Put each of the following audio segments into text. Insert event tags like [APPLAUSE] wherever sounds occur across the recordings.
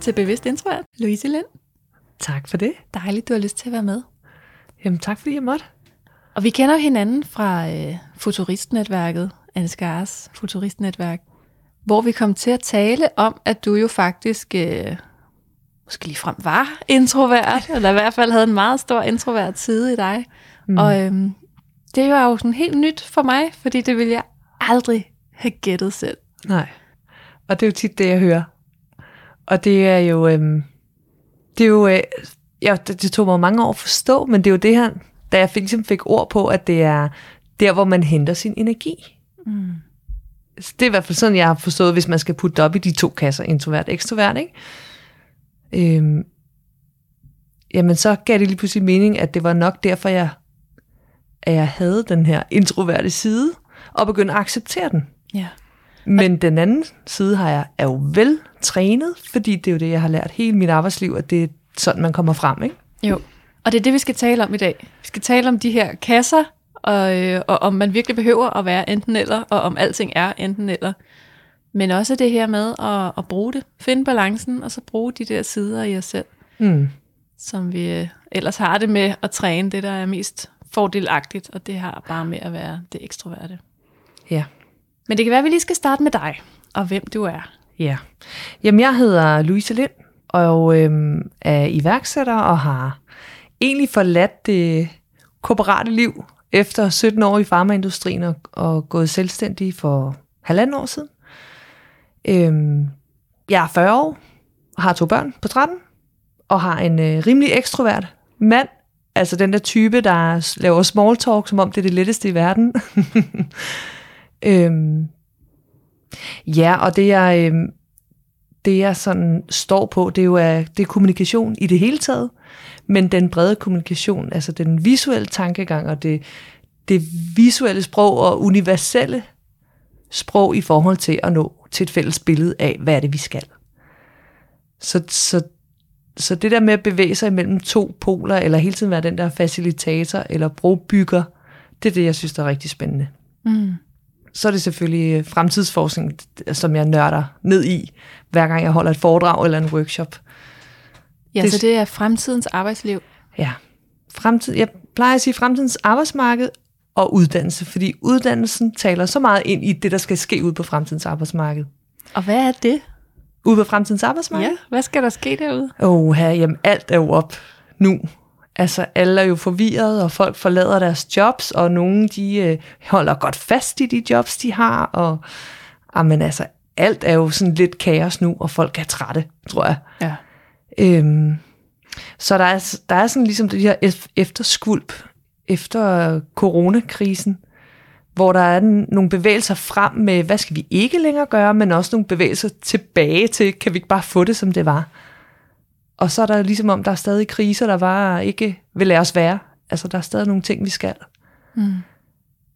Til Bevidst Introvert, Louise Lind. Tak for det. Dejligt, du har lyst til at være med. Jamen tak fordi jeg måtte. Og vi kender hinanden fra øh, Futuristnetværket, Ansgars Futuristnetværk, hvor vi kom til at tale om, at du jo faktisk øh, måske ligefrem var introvert, eller i hvert fald havde en meget stor introvert side i dig. Mm. Og øh, det er jo sådan helt nyt for mig, fordi det ville jeg aldrig have gættet selv. Nej. Og det er jo tit det, jeg hører. Og det er jo... Øh, det er jo... Øh, ja, det, det tog mig mange år at forstå, men det er jo det her, da jeg fik, ligesom fik ord på, at det er der, hvor man henter sin energi. Mm. Det er i hvert fald sådan, jeg har forstået, hvis man skal putte det op i de to kasser, introvert og ekstrovert, ikke? Øhm, jamen, så gav det lige pludselig mening, at det var nok derfor, jeg, at jeg havde den her introverte side, og begyndte at acceptere den. Ja. Men den anden side har jeg, er jo vel trænet, fordi det er jo det, jeg har lært hele mit arbejdsliv, at det er sådan, man kommer frem, ikke? Jo, og det er det, vi skal tale om i dag. Vi skal tale om de her kasser, og, øh, og om man virkelig behøver at være enten eller, og om alting er enten eller. Men også det her med at, at bruge det, finde balancen, og så bruge de der sider i os selv, Mm. som vi øh, ellers har det med at træne det, der er mest fordelagtigt, og det har bare med at være det ekstroverte. Ja. Men det kan være, at vi lige skal starte med dig, og hvem du er. Ja. Jamen, jeg hedder Louise Lind, og øhm, er iværksætter og har egentlig forladt det korporate liv efter 17 år i farmaindustrien og, og gået selvstændig for halvanden år siden. Øhm, jeg er 40 år og har to børn på 13 og har en øh, rimelig ekstrovert mand, altså den der type, der laver small talk, som om det er det letteste i verden. [LAUGHS] øhm, ja, og det jeg, øhm, det jeg sådan står på, det er jo er, det er kommunikation i det hele taget, men den brede kommunikation, altså den visuelle tankegang og det, det visuelle sprog og universelle sprog i forhold til at nå til et fælles billede af, hvad er det, vi skal. Så, så, så det der med at bevæge sig imellem to poler, eller hele tiden være den der facilitator eller brobygger, det er det, jeg synes, der er rigtig spændende. Mm. Så er det selvfølgelig øh, fremtidsforskning, som jeg nørder ned i, hver gang jeg holder et foredrag eller en workshop. Ja, Det- så det er fremtidens arbejdsliv. Ja, fremtid, jeg plejer at sige fremtidens arbejdsmarked og uddannelse, fordi uddannelsen taler så meget ind i det, der skal ske ud på fremtidens arbejdsmarked. Og hvad er det? Ude på fremtidens arbejdsmarked? Ja, hvad skal der ske derude? Åh, her, jamen alt er jo op nu. Altså, alle er jo forvirret, og folk forlader deres jobs, og nogle, de øh, holder godt fast i de jobs, de har, og jamen, altså, alt er jo sådan lidt kaos nu, og folk er trætte, tror jeg. Ja. Øhm, så der er, der er sådan ligesom det her ef- efterskvulp efter coronakrisen, hvor der er nogle bevægelser frem med, hvad skal vi ikke længere gøre, men også nogle bevægelser tilbage til, kan vi ikke bare få det, som det var. Og så er der ligesom om, der er stadig kriser, der bare ikke vil lade os være. Altså, der er stadig nogle ting, vi skal. Mm.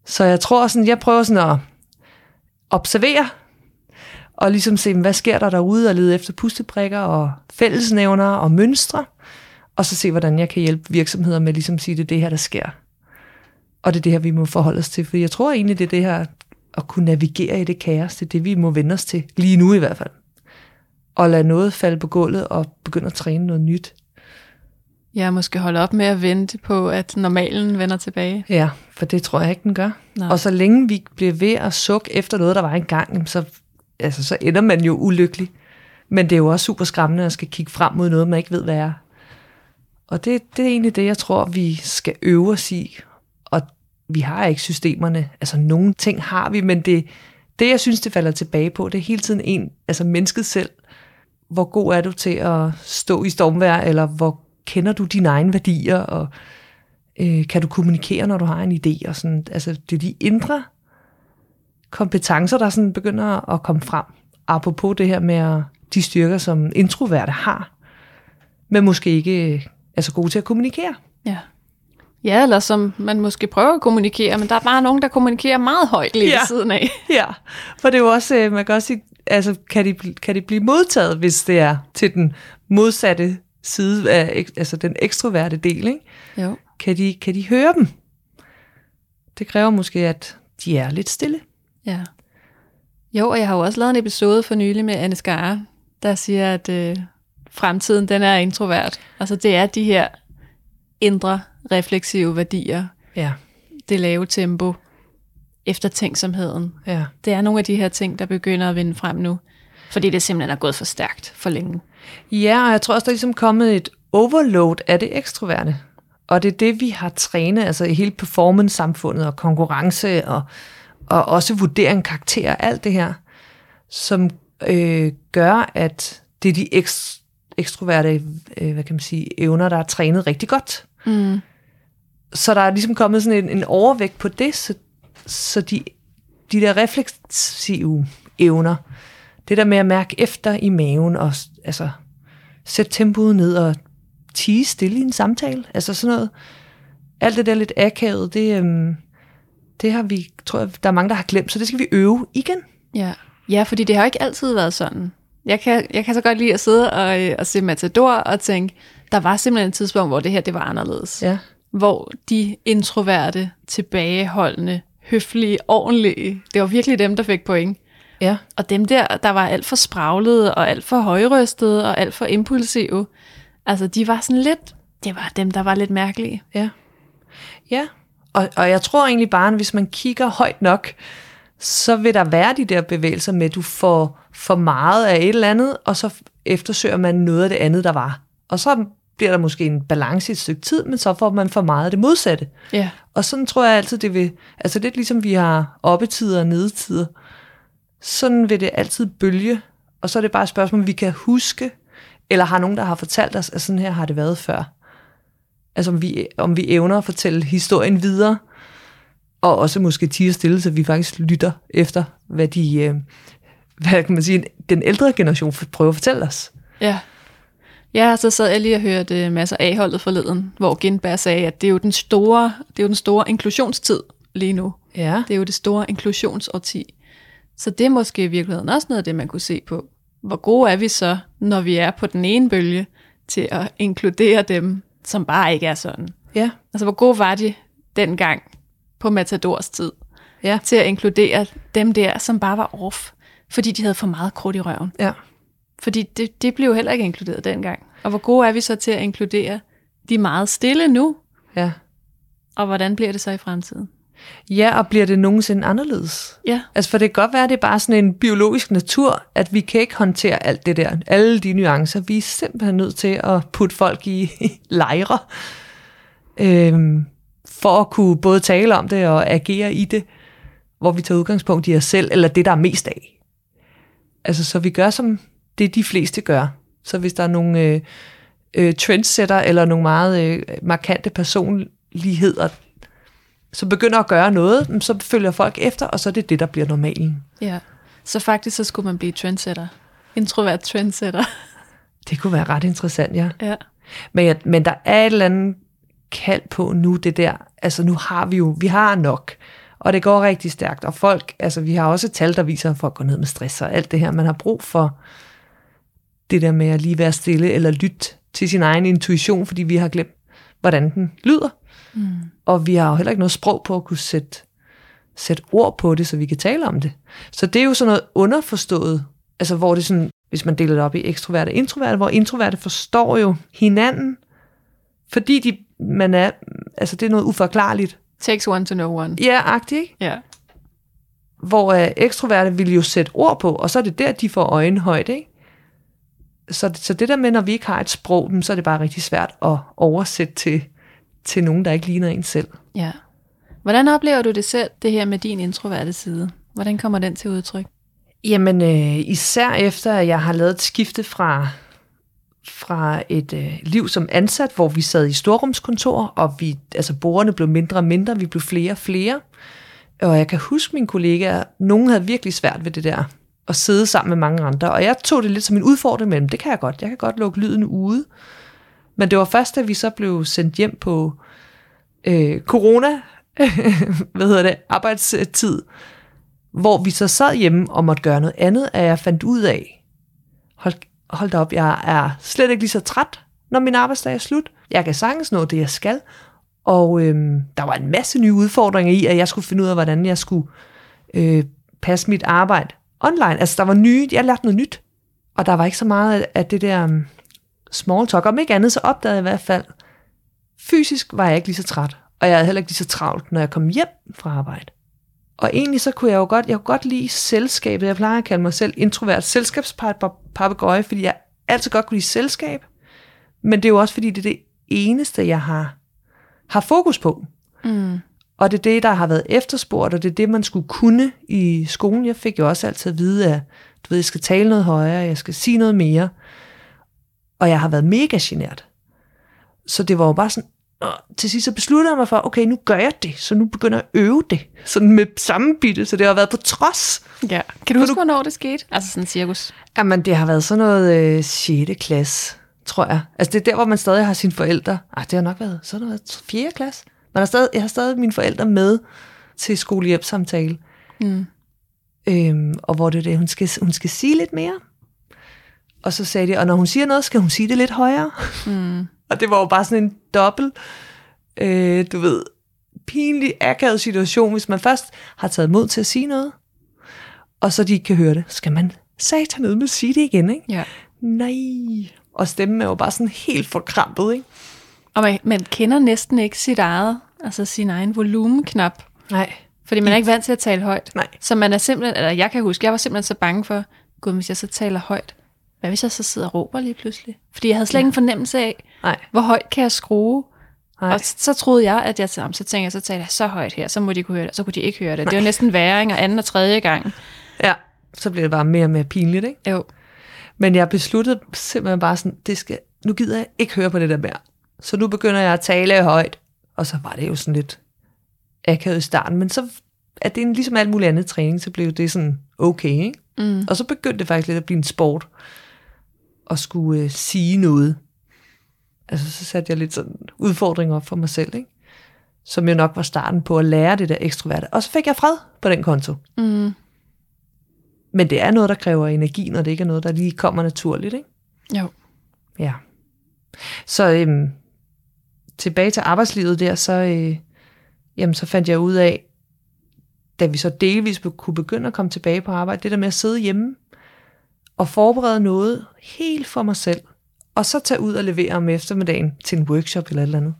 Så jeg tror sådan, jeg prøver sådan at observere, og ligesom se, hvad sker der derude, og lede efter pusteprikker og fællesnævner og mønstre, og så se, hvordan jeg kan hjælpe virksomheder med ligesom at sige, det er det her, der sker. Og det er det her, vi må forholde os til, for jeg tror egentlig, det er det her at kunne navigere i det kaos, det er det, vi må vende os til, lige nu i hvert fald. Og lade noget falde på gulvet og begynde at træne noget nyt. Jeg måske holde op med at vente på, at normalen vender tilbage. Ja, for det tror jeg ikke, den gør. Nej. Og så længe vi bliver ved at sukke efter noget, der var engang, så, altså, så ender man jo ulykkelig. Men det er jo også super skræmmende at skal kigge frem mod noget, man ikke ved, hvad er. Og det, det er egentlig det, jeg tror, vi skal øve os i. Og vi har ikke systemerne. Altså, nogle ting har vi, men det, det jeg synes, det falder tilbage på, det er hele tiden en, altså mennesket selv. Hvor god er du til at stå i stormvejr, eller hvor kender du dine egne værdier, og øh, kan du kommunikere, når du har en idé? Og sådan, altså, det er de indre kompetencer, der sådan begynder at komme frem. Apropos det her med de styrker, som introverte har, men måske ikke er så gode til at kommunikere. Ja. Ja, eller som man måske prøver at kommunikere, men der er bare nogen, der kommunikerer meget højt lige ja. ved siden af. [LAUGHS] Ja, for det er jo også, øh, man kan også sige, altså kan de, kan de blive modtaget, hvis det er til den modsatte side af, altså den ekstroverte del, ikke? Jo. Kan de, kan de høre dem? Det kræver måske, at de er lidt stille. Ja. Jo, og jeg har jo også lavet en episode for nylig med Anne Skare, der siger, at øh, fremtiden den er introvert. Altså det er de her indre refleksive værdier. Ja. Det lave tempo, eftertænksomheden. Ja. Det er nogle af de her ting, der begynder at vinde frem nu. Fordi det simpelthen er gået for stærkt for længe. Ja, og jeg tror også, der er ligesom kommet et overload af det ekstroverte. Og det er det, vi har trænet, altså i hele performance-samfundet og konkurrence og, og også vurdering, karakter, alt det her, som øh, gør, at det er de eks, ekstroverte øh, hvad kan man sige, evner, der er trænet rigtig godt. Mm. Så der er ligesom kommet sådan en, en overvægt på det, så, så de, de der refleksive evner, det der med at mærke efter i maven og altså, sætte tempoet ned og tige stille i en samtale, altså sådan noget. Alt det der lidt akavet, det, øhm, det har vi, tror jeg, der er mange, der har glemt, så det skal vi øve igen. Ja. ja, fordi det har ikke altid været sådan. Jeg kan, jeg kan så godt lide at sidde og, øh, og se Matador og tænke, der var simpelthen et tidspunkt, hvor det her det var anderledes. Ja. Hvor de introverte, tilbageholdende, høflige, ordentlige, det var virkelig dem, der fik point. Ja. Og dem der, der var alt for spraglede, og alt for højrystede, og alt for impulsive, altså de var sådan lidt, det var dem, der var lidt mærkelige. Ja. Ja, og, og jeg tror egentlig bare, at hvis man kigger højt nok, så vil der være de der bevægelser med, at du får for meget af et eller andet, og så eftersøger man noget af det andet, der var. Og så bliver der måske en balance i et stykke tid, men så får man for meget af det modsatte. Ja. Og sådan tror jeg altid, det vil... Altså lidt ligesom vi har oppetider og nedetider. Sådan vil det altid bølge. Og så er det bare et spørgsmål, om vi kan huske, eller har nogen, der har fortalt os, at sådan her har det været før. Altså om vi, om vi evner at fortælle historien videre, og også måske tige stille, så vi faktisk lytter efter, hvad de, øh, hvad kan man sige, den ældre generation prøver at fortælle os. Ja. Ja, så sad jeg lige og hørte masser af holdet forleden, hvor Gindberg sagde, at det er jo den store, det er jo den store inklusionstid lige nu. Ja. Det er jo det store inklusionsårti. Så det er måske i virkeligheden også noget af det, man kunne se på. Hvor gode er vi så, når vi er på den ene bølge, til at inkludere dem, som bare ikke er sådan? Ja. Altså, hvor gode var de dengang på Matadors tid, Ja. til at inkludere dem der, som bare var off, fordi de havde for meget krudt i røven. Ja. Fordi det, det blev jo heller ikke inkluderet dengang. Og hvor gode er vi så til at inkludere de meget stille nu, Ja. og hvordan bliver det så i fremtiden? Ja, og bliver det nogensinde anderledes? Ja, Altså, for det kan godt være, at det er bare sådan en biologisk natur, at vi kan ikke håndtere alt det der, alle de nuancer. Vi er simpelthen nødt til at putte folk i [LAUGHS] lejre, øhm, for at kunne både tale om det og agere i det, hvor vi tager udgangspunkt i os selv, eller det, der er mest af. Altså, så vi gør, som det de fleste gør. Så hvis der er nogle øh, øh, trendsetter, eller nogle meget øh, markante personligheder, som begynder at gøre noget, så følger folk efter, og så er det det, der bliver normalen. ja. Så faktisk så skulle man blive trendsetter. Introvert trendsetter. [LAUGHS] Det kunne være ret interessant, ja. ja. Men, jeg- men der er et eller andet kald på nu, det der, altså nu har vi jo, vi har nok, og det går rigtig stærkt, og folk, altså vi har også tal, der viser, at folk går ned med stress og alt det her, man har brug for det der med at lige være stille, eller lytte til sin egen intuition, fordi vi har glemt, hvordan den lyder. Mm. Og vi har jo heller ikke noget sprog på at kunne sætte, sætte ord på det, så vi kan tale om det. Så det er jo sådan noget underforstået, altså hvor det sådan, hvis man deler det op i ekstroverte og introverte, hvor introverte forstår jo hinanden, fordi de, man er, altså det er noget uforklarligt. Takes one to know one. Ja, agtigt, ikke? Ja. Hvor uh, ekstroverte vil jo sætte ord på, og så er det der, de får øjenhøjde, ikke? Så, så det der med, når vi ikke har et sprog, så er det bare rigtig svært at oversætte til, til nogen, der ikke ligner en selv. ja. Hvordan oplever du det selv, det her med din introverte side? Hvordan kommer den til udtryk? Jamen, øh, især efter, at jeg har lavet et skifte fra, fra et øh, liv som ansat, hvor vi sad i storrumskontor, og vi, altså bordene blev mindre og mindre, vi blev flere og flere, Og jeg kan huske mine kollegaer, nogen havde virkelig svært ved det der, at sidde sammen med mange andre. Og jeg tog det lidt som en udfordring mellem. Det kan jeg godt. Jeg kan godt lukke lyden ude. Men det var først, da vi så blev sendt hjem på øh, corona, [LAUGHS] hvad hedder det, arbejdstid, hvor vi så sad hjemme og måtte gøre noget andet, at jeg fandt ud af, hold, hold da op, jeg er slet ikke lige så træt, når min arbejdsdag er slut. Jeg kan sagtens nå det, jeg skal. Og øhm, der var en masse nye udfordringer i, at jeg skulle finde ud af, hvordan jeg skulle øh, passe mit arbejde online. Altså, der var nye, jeg lærte noget nyt. Og der var ikke så meget af det der um, small talk. Om ikke andet, så opdagede jeg i hvert fald, fysisk var jeg ikke lige så træt. Og jeg havde heller ikke lige så travlt, når jeg kom hjem fra arbejde. Og egentlig så kunne jeg jo godt, jeg kunne godt lide selskabet. Jeg plejer at kalde mig selv introvert selskabspapegøje, fordi jeg altid godt kunne lide selskab. Men det er jo også fordi, det er det eneste, jeg har, har fokus på. Mm. Og det er det, der har været efterspurgt, og det er det, man skulle kunne i skolen. Jeg fik jo også altid at vide, at du ved, jeg skal tale noget højere, jeg skal sige noget mere. Og jeg har været mega genert. Så det var jo bare sådan, og til sidst så besluttede jeg mig for, okay, nu gør jeg det, så nu begynder jeg at øve det, sådan med sammenbitte, så det har været på trods. Ja. Kan du huske, hvornår det skete? Altså sådan cirkus. Jamen, det har været sådan noget øh, 6. klasse, tror jeg. Altså, det er der, hvor man stadig har sine forældre. Ej, det har nok været sådan noget 4. klasse. Man har stadig, jeg har stadig mine forældre med til skolehjælpssamtale. Mm. Øhm, og hvor det er det, hun skal, hun skal sige lidt mere. Og så sagde de, og når hun siger noget, skal hun sige det lidt højere. Mm. [LAUGHS] og det var jo bare sådan en dobbelt, øh, du ved, pinlig, akavet situation, hvis man først har taget mod til at sige noget, og så de ikke kan høre det, skal man satan ned med sige det igen, ikke? Ja. Nej. Og stemmen er jo bare sådan helt forkrampet, ikke? Og man, man kender næsten ikke sit eget, altså sin egen volumenknap, Nej. fordi man er ikke vant til at tale højt. Nej. Så man er simpelthen, eller jeg kan huske, jeg var simpelthen så bange for, gud, hvis jeg så taler højt, hvad hvis jeg så sidder og råber lige pludselig? Fordi jeg havde slet ja. ingen fornemmelse af, Nej. hvor højt kan jeg skrue. Nej. Og så, så troede jeg, at jeg, så tænkte jeg, så taler jeg så højt her, så må de kunne høre det, så kunne de ikke høre det. Det var næsten ikke? og anden og tredje gang. Ja, så bliver det bare mere og mere pinligt, ikke? Jo. Men jeg besluttede simpelthen bare sådan, det skal, nu gider jeg ikke høre på det der mere. Så nu begynder jeg at tale højt. Og så var det jo sådan lidt akavet i starten. Men så er det en, ligesom alt muligt andet træning, så blev det sådan okay, ikke? Mm. Og så begyndte det faktisk lidt at blive en sport. At skulle øh, sige noget. Altså så satte jeg lidt sådan udfordringer op for mig selv, ikke? Som jo nok var starten på at lære det der ekstroverte. Og så fik jeg fred på den konto. Mm. Men det er noget, der kræver energi, når det ikke er noget, der lige kommer naturligt, ikke? Jo. Ja. Så øhm, tilbage til arbejdslivet der, så, øh, jamen, så fandt jeg ud af, da vi så delvis be- kunne begynde at komme tilbage på arbejde, det der med at sidde hjemme og forberede noget helt for mig selv, og så tage ud og levere om eftermiddagen til en workshop eller et eller andet.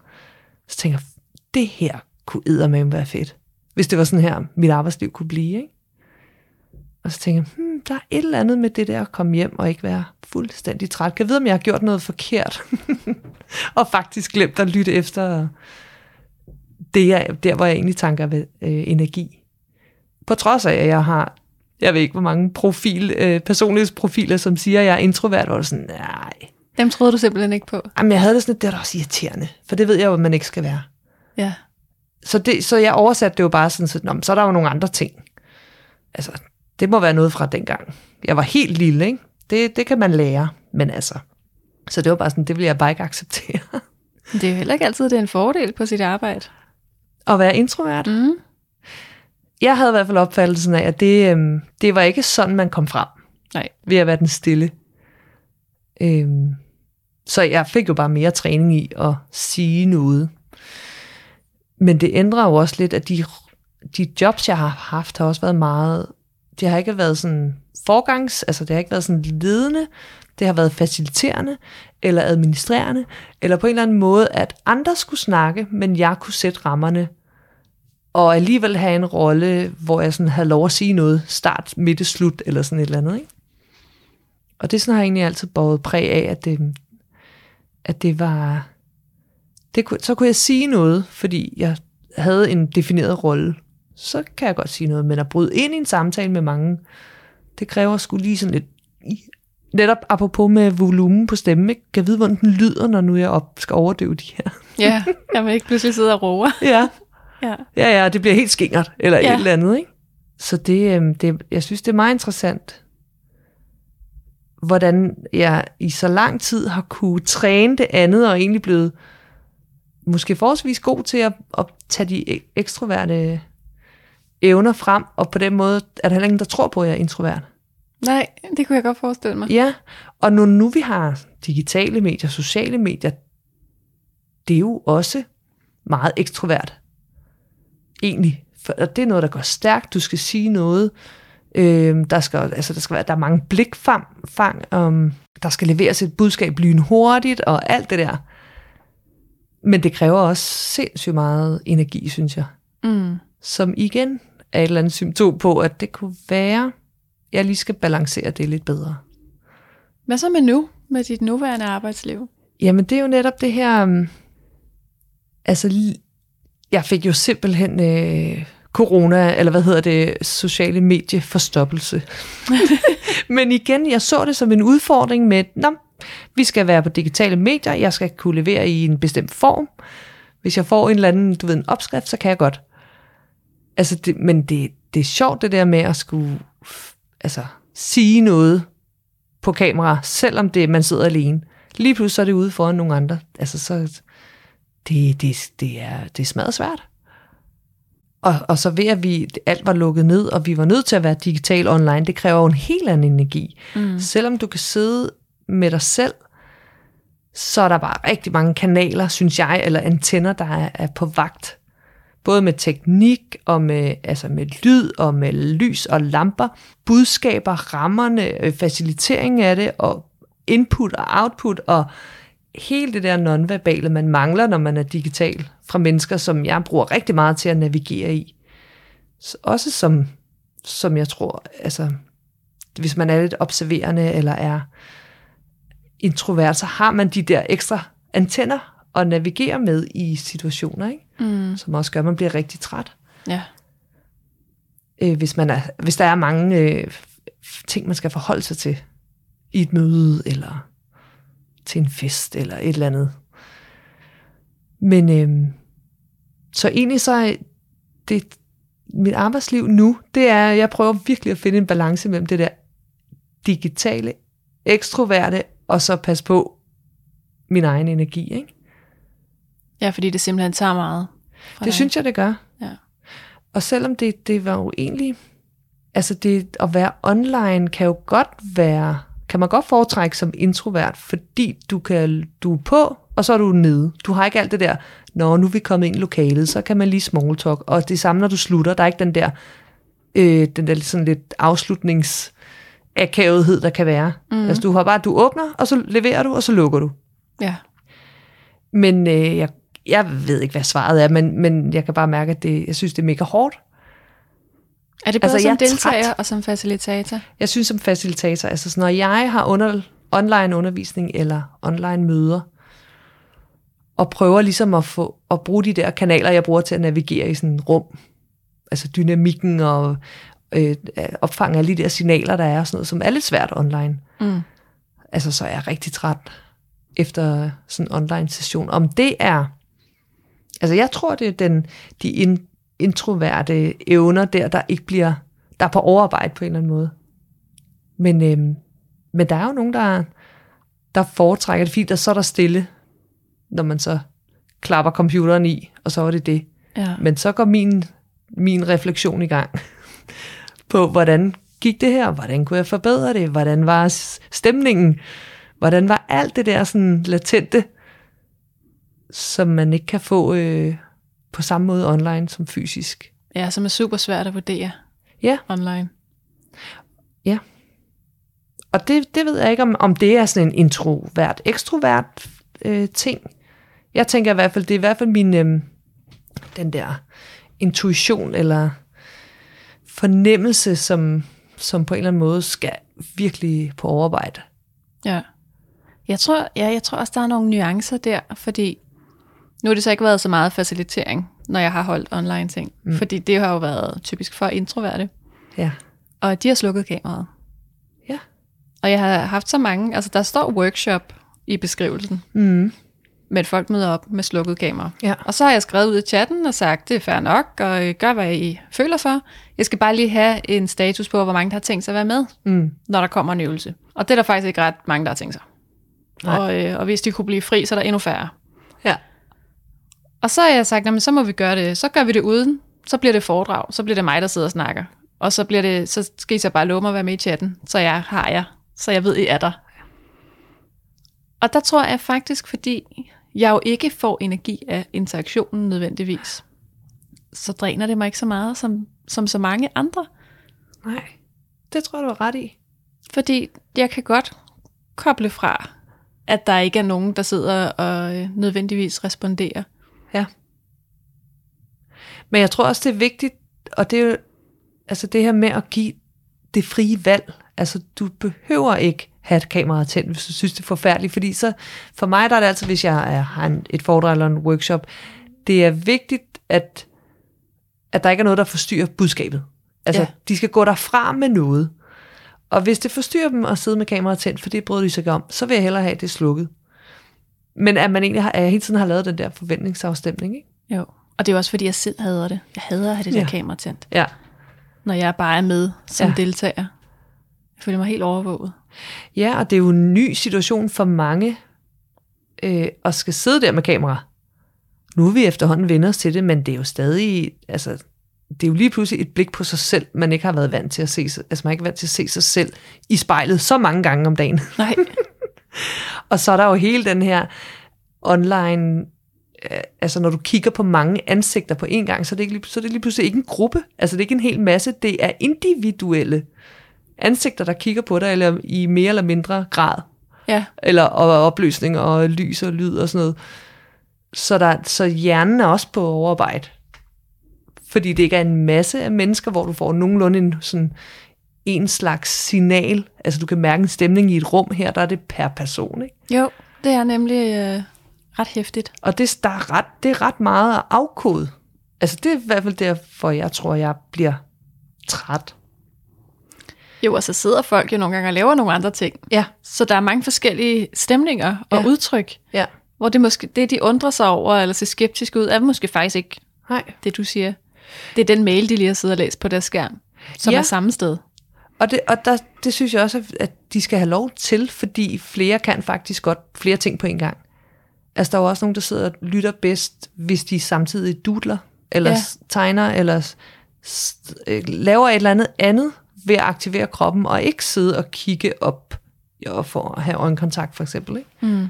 Så tænker jeg, det her kunne eddermame være fedt, hvis det var sådan her, mit arbejdsliv kunne blive, ikke? Og så tænker jeg, hmm, der er et eller andet med det der at komme hjem og ikke være fuldstændig træt. Kan jeg vide, om jeg har gjort noget forkert? [LAUGHS] og faktisk glemt at lytte efter det, jeg, der, hvor jeg egentlig tanker ved øh, energi. På trods af, at jeg har, jeg ved ikke, hvor mange profil, øh, personlighedsprofiler, som siger, at jeg er introvert, det sådan, nej. Dem troede du simpelthen ikke på. Jamen, jeg havde det sådan, det er da også irriterende, for det ved jeg jo, at man ikke skal være. Ja. Så, det, så jeg oversatte det jo bare sådan, så, så er der jo nogle andre ting. Altså, det må være noget fra dengang. Jeg var helt lille, ikke? Det, det kan man lære, men altså. Så det var bare sådan, det vil jeg bare ikke acceptere. Det er jo heller ikke altid, det er en fordel på sit arbejde. At være introvert. Mm. Jeg havde i hvert fald opfattelsen af, at det, øhm, det var ikke sådan, man kom frem. Nej. Ved at være den stille. Øhm, så jeg fik jo bare mere træning i at sige noget. Men det ændrer jo også lidt, at de, de jobs, jeg har haft, har også været meget... Det har ikke været sådan forgangs... Altså, det har ikke været sådan ledende. Det har været faciliterende, eller administrerende, eller på en eller anden måde, at andre skulle snakke, men jeg kunne sætte rammerne, og alligevel have en rolle, hvor jeg sådan havde lov at sige noget, start, midt, slut, eller sådan et eller andet. Ikke? Og det sådan har jeg egentlig altid båret præg af, at det, at det var... Det, kunne- så kunne jeg sige noget, fordi jeg havde en defineret rolle. Så kan jeg godt sige noget, men at bryde ind i en samtale med mange, det kræver sgu lige sådan lidt... Netop apropos med volumen på stemmen, ikke? Kan jeg vide, hvordan den lyder, når nu jeg op skal overdøve de her. Ja, jeg vil ikke pludselig sidde og roer. [LAUGHS] Ja. Ja. Ja, ja, det bliver helt skingert, eller Ja. et eller andet, ikke? Så det, øhm, det, jeg synes, det er meget interessant, hvordan jeg i så lang tid har kunne træne det andet, og egentlig blevet måske forholdsvis god til at, at tage de ek- ekstroverte evner frem, og på den måde er der heller ingen, der tror på, at jeg er introvert. Nej, det kunne jeg godt forestille mig. Ja, og nu, nu vi har digitale medier, sociale medier, det er jo også meget ekstrovert. Egentlig. For og det er noget, der går stærkt. Du skal sige noget. Øhm, der, skal, altså, der, skal være, der er mange blikfang. Fang, um, der skal leveres et budskab lynhurtigt og alt det der. Men det kræver også sindssygt meget energi, synes jeg. Mm. Som igen er et eller andet symptom på, at det kunne være, jeg lige skal balancere det lidt bedre. Hvad så med nu, med dit nuværende arbejdsliv? Jamen, det er jo netop det her... Um, altså, jeg fik jo simpelthen øh, corona, eller hvad hedder det, sociale medieforstoppelse. [LAUGHS] Men igen, jeg så det som en udfordring med, Nå, vi skal være på digitale medier, jeg skal kunne levere i en bestemt form. Hvis jeg får en eller anden, du ved, en opskrift, så kan jeg godt. Altså, det, men det, det er sjovt det der med at skulle altså, sige noget på kamera, selvom det man sidder alene. Lige pludselig så er det ude foran nogle andre. Altså, så, det, det, det, er, det er smadret svært. Og, og så ved at vi, alt var lukket ned, og vi var nødt til at være digital online, det kræver jo en helt anden energi. Mm. Selvom du kan sidde med dig selv, så er der bare rigtig mange kanaler, synes jeg, eller antenner, der er, er på vagt. Både med teknik, og med, altså med lyd, og med lys og lamper, budskaber, rammerne, øh, facilitering af det, og input og output, og hele det der nonverbale, man mangler, når man er digital, fra mennesker, som jeg bruger rigtig meget til at navigere i. Så også som, som jeg tror, altså, hvis man er lidt observerende, eller er introvert, så har man de der ekstra antenner at navigere med i situationer, ikke? Mm. som også gør, at man bliver rigtig træt. Ja. Øh, hvis, man er, hvis der er mange øh, ting, man skal forholde sig til i et møde, eller til en fest, eller et eller andet. Men øh, så egentlig så er det, mit arbejdsliv nu, det er, jeg prøver virkelig at finde en balance mellem det der digitale, ekstroverte, og så passe på min egen energi. Ikke? Ja, fordi det simpelthen tager meget. Det dig. synes jeg, det gør. Ja. Og selvom det, det var jo egentlig, altså det at være online kan jo godt være, kan man godt foretrække som introvert, fordi du, kan, du er på, og så er du nede. Du har ikke alt det der, når nu er vi kommet ind i lokalet, så kan man lige small talk. Og det samme, når du slutter, der er ikke den der, øh, den der sådan lidt afslutnings akavethed, der kan være. Mm. Altså du har bare, du åbner, og så leverer du, og så lukker du. Ja. Men øh, jeg, jeg ved ikke, hvad svaret er, men, men jeg kan bare mærke, at det, jeg synes, det er mega hårdt. Er det både Altså, som er deltager træt. og som facilitator? Jeg synes som facilitator, altså sådan, når jeg har under, online undervisning eller online møder, og prøver ligesom at, få, at bruge de der kanaler, jeg bruger til at navigere i sådan et rum, altså dynamikken og øh, opfange alle de der signaler, der er, og sådan noget, som er lidt svært online. Mm. Altså, så er jeg rigtig træt efter sådan en online session. Om det er, altså jeg tror, det er den, de in, introverte evner der, der ikke bliver, der er på overarbejde på en eller anden måde. Men, øhm, men der er jo nogen, der, der foretrækker det, fordi der så er der stille, når man så klapper computeren i, og så er det det. Ja. Men så går min, min refleksion i gang [LAUGHS] på, hvordan gik det her? Hvordan kunne jeg forbedre det? Hvordan var stemningen? Hvordan var alt det der sådan latente, som man ikke kan få øh, på samme måde online som fysisk? ja, som er super svært at vurdere Ja, online. og det, det ved jeg ikke, om, om det er sådan en introvert, ekstrovert øh, ting. Jeg tænker i hvert fald, det er i hvert fald min, øh, den der intuition eller fornemmelse, som, som på en eller anden måde skal virkelig på overarbejde. Ja. Jeg tror, ja, jeg tror også, der er nogle nuancer der, fordi nu har det så ikke været så meget facilitering, når jeg har holdt online ting. Mm. Fordi det har jo været typisk for introverte. Ja. Og de har slukket kameraet. Ja. Og jeg har haft så mange, altså der står workshop i beskrivelsen. Mm. men folk møder op med slukket kamera. Ja. Og så har jeg skrevet ud i chatten og sagt, det er fair nok, og øh, gør, hvad I føler for. Jeg skal bare lige have en status på, hvor mange der har tænkt sig at være med, Mm. når der kommer en øvelse. Og det er der faktisk ikke ret mange, der har tænkt sig. Nej. Og, øh, og hvis de kunne blive fri, så er der endnu færre. Og så har jeg sagt, jamen, så må vi gøre det. Så gør vi det uden. Så bliver det foredrag. Så bliver det mig, der sidder og snakker. Og så, bliver det, så skal I så bare love mig at være med i chatten. Så jeg har jer. Så jeg ved, I er der. Og der tror jeg faktisk, fordi jeg jo ikke får energi af interaktionen nødvendigvis, så dræner det mig ikke så meget som, som så mange andre. Nej, det tror jeg, du har ret i. Fordi jeg kan godt koble fra, at der ikke er nogen, der sidder og øh, nødvendigvis responderer. Ja. Men jeg tror også, det er vigtigt, og det er jo altså det her med at give det frie valg. Altså, du behøver ikke have et kamera tændt, hvis du synes, det er forfærdeligt. Fordi så, for mig der er det altså, hvis jeg har en, et foredrag eller en workshop, det er vigtigt, at, at der ikke er noget, der forstyrrer budskabet. Altså, Ja. de skal gå derfra med noget. Og hvis det forstyrrer dem at sidde med kameraet tændt, for det bryder de sig om, så vil jeg hellere have det slukket. Men at man egentlig har, at jeg hele tiden har lavet den der forventningsafstemning, ikke? Jo. Og det er også, fordi jeg selv hader det. Jeg hader at have det der Ja. kamera tændt, Ja. når jeg bare er med som Ja. deltager. Jeg føler mig helt overvåget. Ja, og det er jo en ny situation for mange øh, at skal sidde der med kamera. Nu er vi efterhånden venner til det, men det er jo stadig, altså, det er jo lige pludselig et blik på sig selv, man ikke har været vant til at se, altså man er ikke vant til at se sig selv i spejlet så mange gange om dagen. Nej, [LAUGHS] [LAUGHS] Og så er der jo hele den her online, øh, altså når du kigger på mange ansigter på en gang, så er det, ikke, lige- så er det lige pludselig ikke en gruppe, altså det er ikke en hel masse, det er individuelle ansigter, der kigger på dig, eller i mere eller mindre grad ja. eller og opløsning og lys og lyd og sådan noget. Så, der, så hjernen er også på overarbejde. Fordi det ikke er en masse af mennesker, hvor du får nogenlunde en, sådan, en slags signal. Altså du kan mærke en stemning i et rum her, der er det per person. Ikke? Jo, det er nemlig øh, ret hæftigt. Og det, der er ret, det er ret meget at afkode. Altså det er i hvert fald derfor, jeg tror, jeg bliver træt. Jo, og så sidder folk jo nogle gange og laver nogle andre ting. Ja. Så der er mange forskellige stemninger og Ja. udtryk, Ja. hvor det, måske, det, de undrer sig over, eller ser skeptisk ud, er måske faktisk ikke Nej. det, du siger. Det er den mail, de lige har siddet og læst på deres skærm, som Ja. er samme sted. Og, det, og der, det synes jeg også, at de skal have lov til, fordi flere kan faktisk godt flere ting på en gang. Altså, der er jo også nogen, der sidder og lytter bedst, hvis de samtidig dudler, eller Ja. tegner, eller øh, laver et eller andet andet ved at aktivere kroppen, og ikke sidde og kigge op ja, for at have øjenkontakt, for eksempel. Ikke? Mm.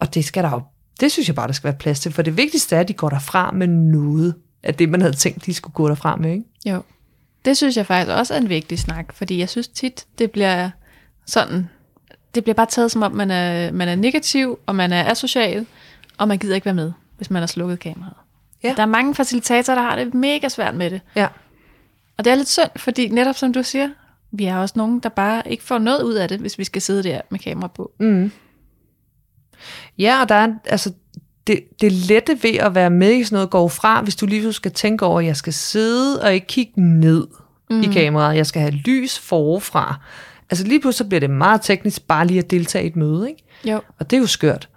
Og det skal der jo, det synes jeg bare, der skal være plads til, for det vigtigste er, at de går derfra med noget af det, man havde tænkt, de skulle gå derfra med. Ikke? Jo. Det synes jeg faktisk også er en vigtig snak, fordi jeg synes tit, det bliver sådan, det bliver bare taget som om, man er, man er negativ, og man er asocial, og man gider ikke være med, hvis man har slukket kameraet. Ja. Der er mange facilitatorer, der har det mega svært med det. Ja. Og det er lidt synd, fordi netop som du siger, vi er også nogen, der bare ikke får noget ud af det, hvis vi skal sidde der med kamera på. Mm. Ja, og der er, altså, det, det lette ved at være med i sådan noget går fra, hvis du lige så skal tænke over, at jeg skal sidde og ikke kigge ned mm. i kameraet. Jeg skal have lys forfra. Altså lige pludselig bliver det meget teknisk bare lige at deltage i et møde, ikke? Jo. Og det er jo skørt.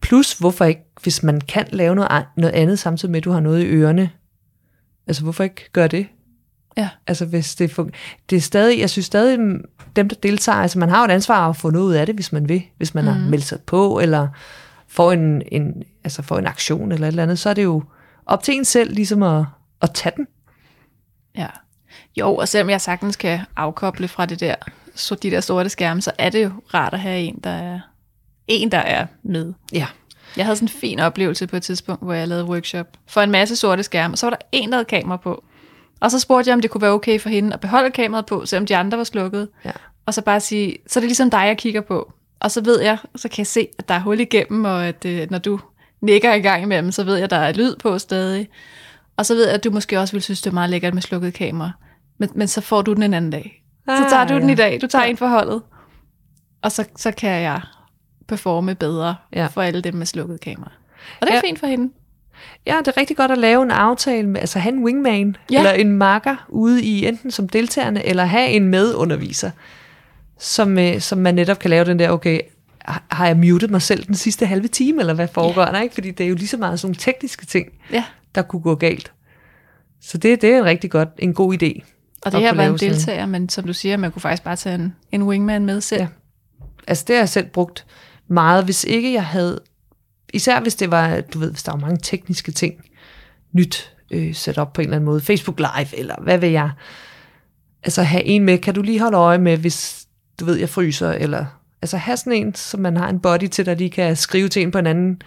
Plus, hvorfor ikke, hvis man kan lave noget, noget andet samtidig med, at du har noget i ørerne, altså hvorfor ikke gøre det? Ja. Altså hvis det, fun- det er stadig, jeg synes stadig, dem der deltager, altså man har jo et ansvar at få noget ud af det, hvis man vil, hvis man mm. har meldt sig på, eller får en, en, altså får en aktion eller et eller andet, så er det jo op til en selv ligesom at, at tage den. Ja. Jo, og selvom jeg sagtens kan afkoble fra det der, så de der sorte skærme, så er det jo rart at have en, der er, en, der er med. Ja. Jeg havde sådan en fin oplevelse på et tidspunkt, hvor jeg lavede workshop for en masse sorte skærme, og så var der en, der havde kamera på. Og så spurgte jeg, om det kunne være okay for hende at beholde kameraet på, selvom de andre var slukket. Ja. Og så bare sige, så er det ligesom dig, jeg kigger på. Og så ved jeg, så kan jeg se, at der er hul igennem, og at øh, når du nikker i gang imellem, så ved jeg, at der er lyd på stadig. Og så ved jeg, at du måske også vil synes, det er meget lækkert med slukket kamera. Men, men så får du den en anden dag. Så Ah, tager du den ja. i dag. Du tager Ja. en for holdet. Og så, så kan jeg performe bedre Ja. for alle dem med slukket kamera. Og det er Ja. fint for hende. Ja, det er rigtig godt at lave en aftale med, altså have en wingman, Ja. ja. eller en marker ude i enten som deltagerne, eller have en medunderviser, som, øh, som man netop kan lave den der, okay, har- jeg muted mig selv den sidste halve time, eller hvad foregår der, ikke? Fordi det er jo lige så meget sådan nogle tekniske ting, Ja. der kunne gå galt. Så det, det er en rigtig godt, en god idé. Og det her var en sådan- deltager, men som du siger, man kunne faktisk bare tage en, en wingman med selv. Ja. Altså det har jeg selv brugt meget, hvis ikke jeg havde, især hvis det var, du ved, hvis der var mange tekniske ting, nyt øh, sat op på en eller anden måde, Facebook Live, eller hvad ved jeg. Altså have en med, kan du lige holde øje med, hvis du ved, jeg fryser, eller altså have sådan en, som man har en body til, der lige kan skrive til en på en anden,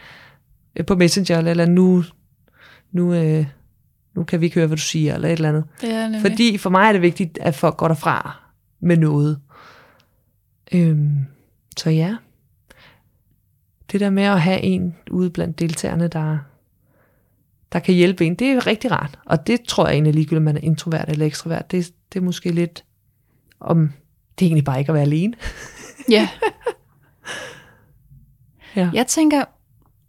øh, på Messenger, eller nu, nu, øh, nu kan vi ikke høre, hvad du siger, eller et eller andet. Det er nemlig. Fordi for mig er det vigtigt, at folk går derfra med noget. Øhm, så ja. Det der med at have en ude blandt deltagerne, der, der kan hjælpe en, det er rigtig rart. Og det tror jeg egentlig ligegyldigt, om man er introvert eller ekstrovert. Det, det er måske lidt om, det er egentlig bare ikke at være alene. Ja. [LAUGHS] Ja. Jeg tænker,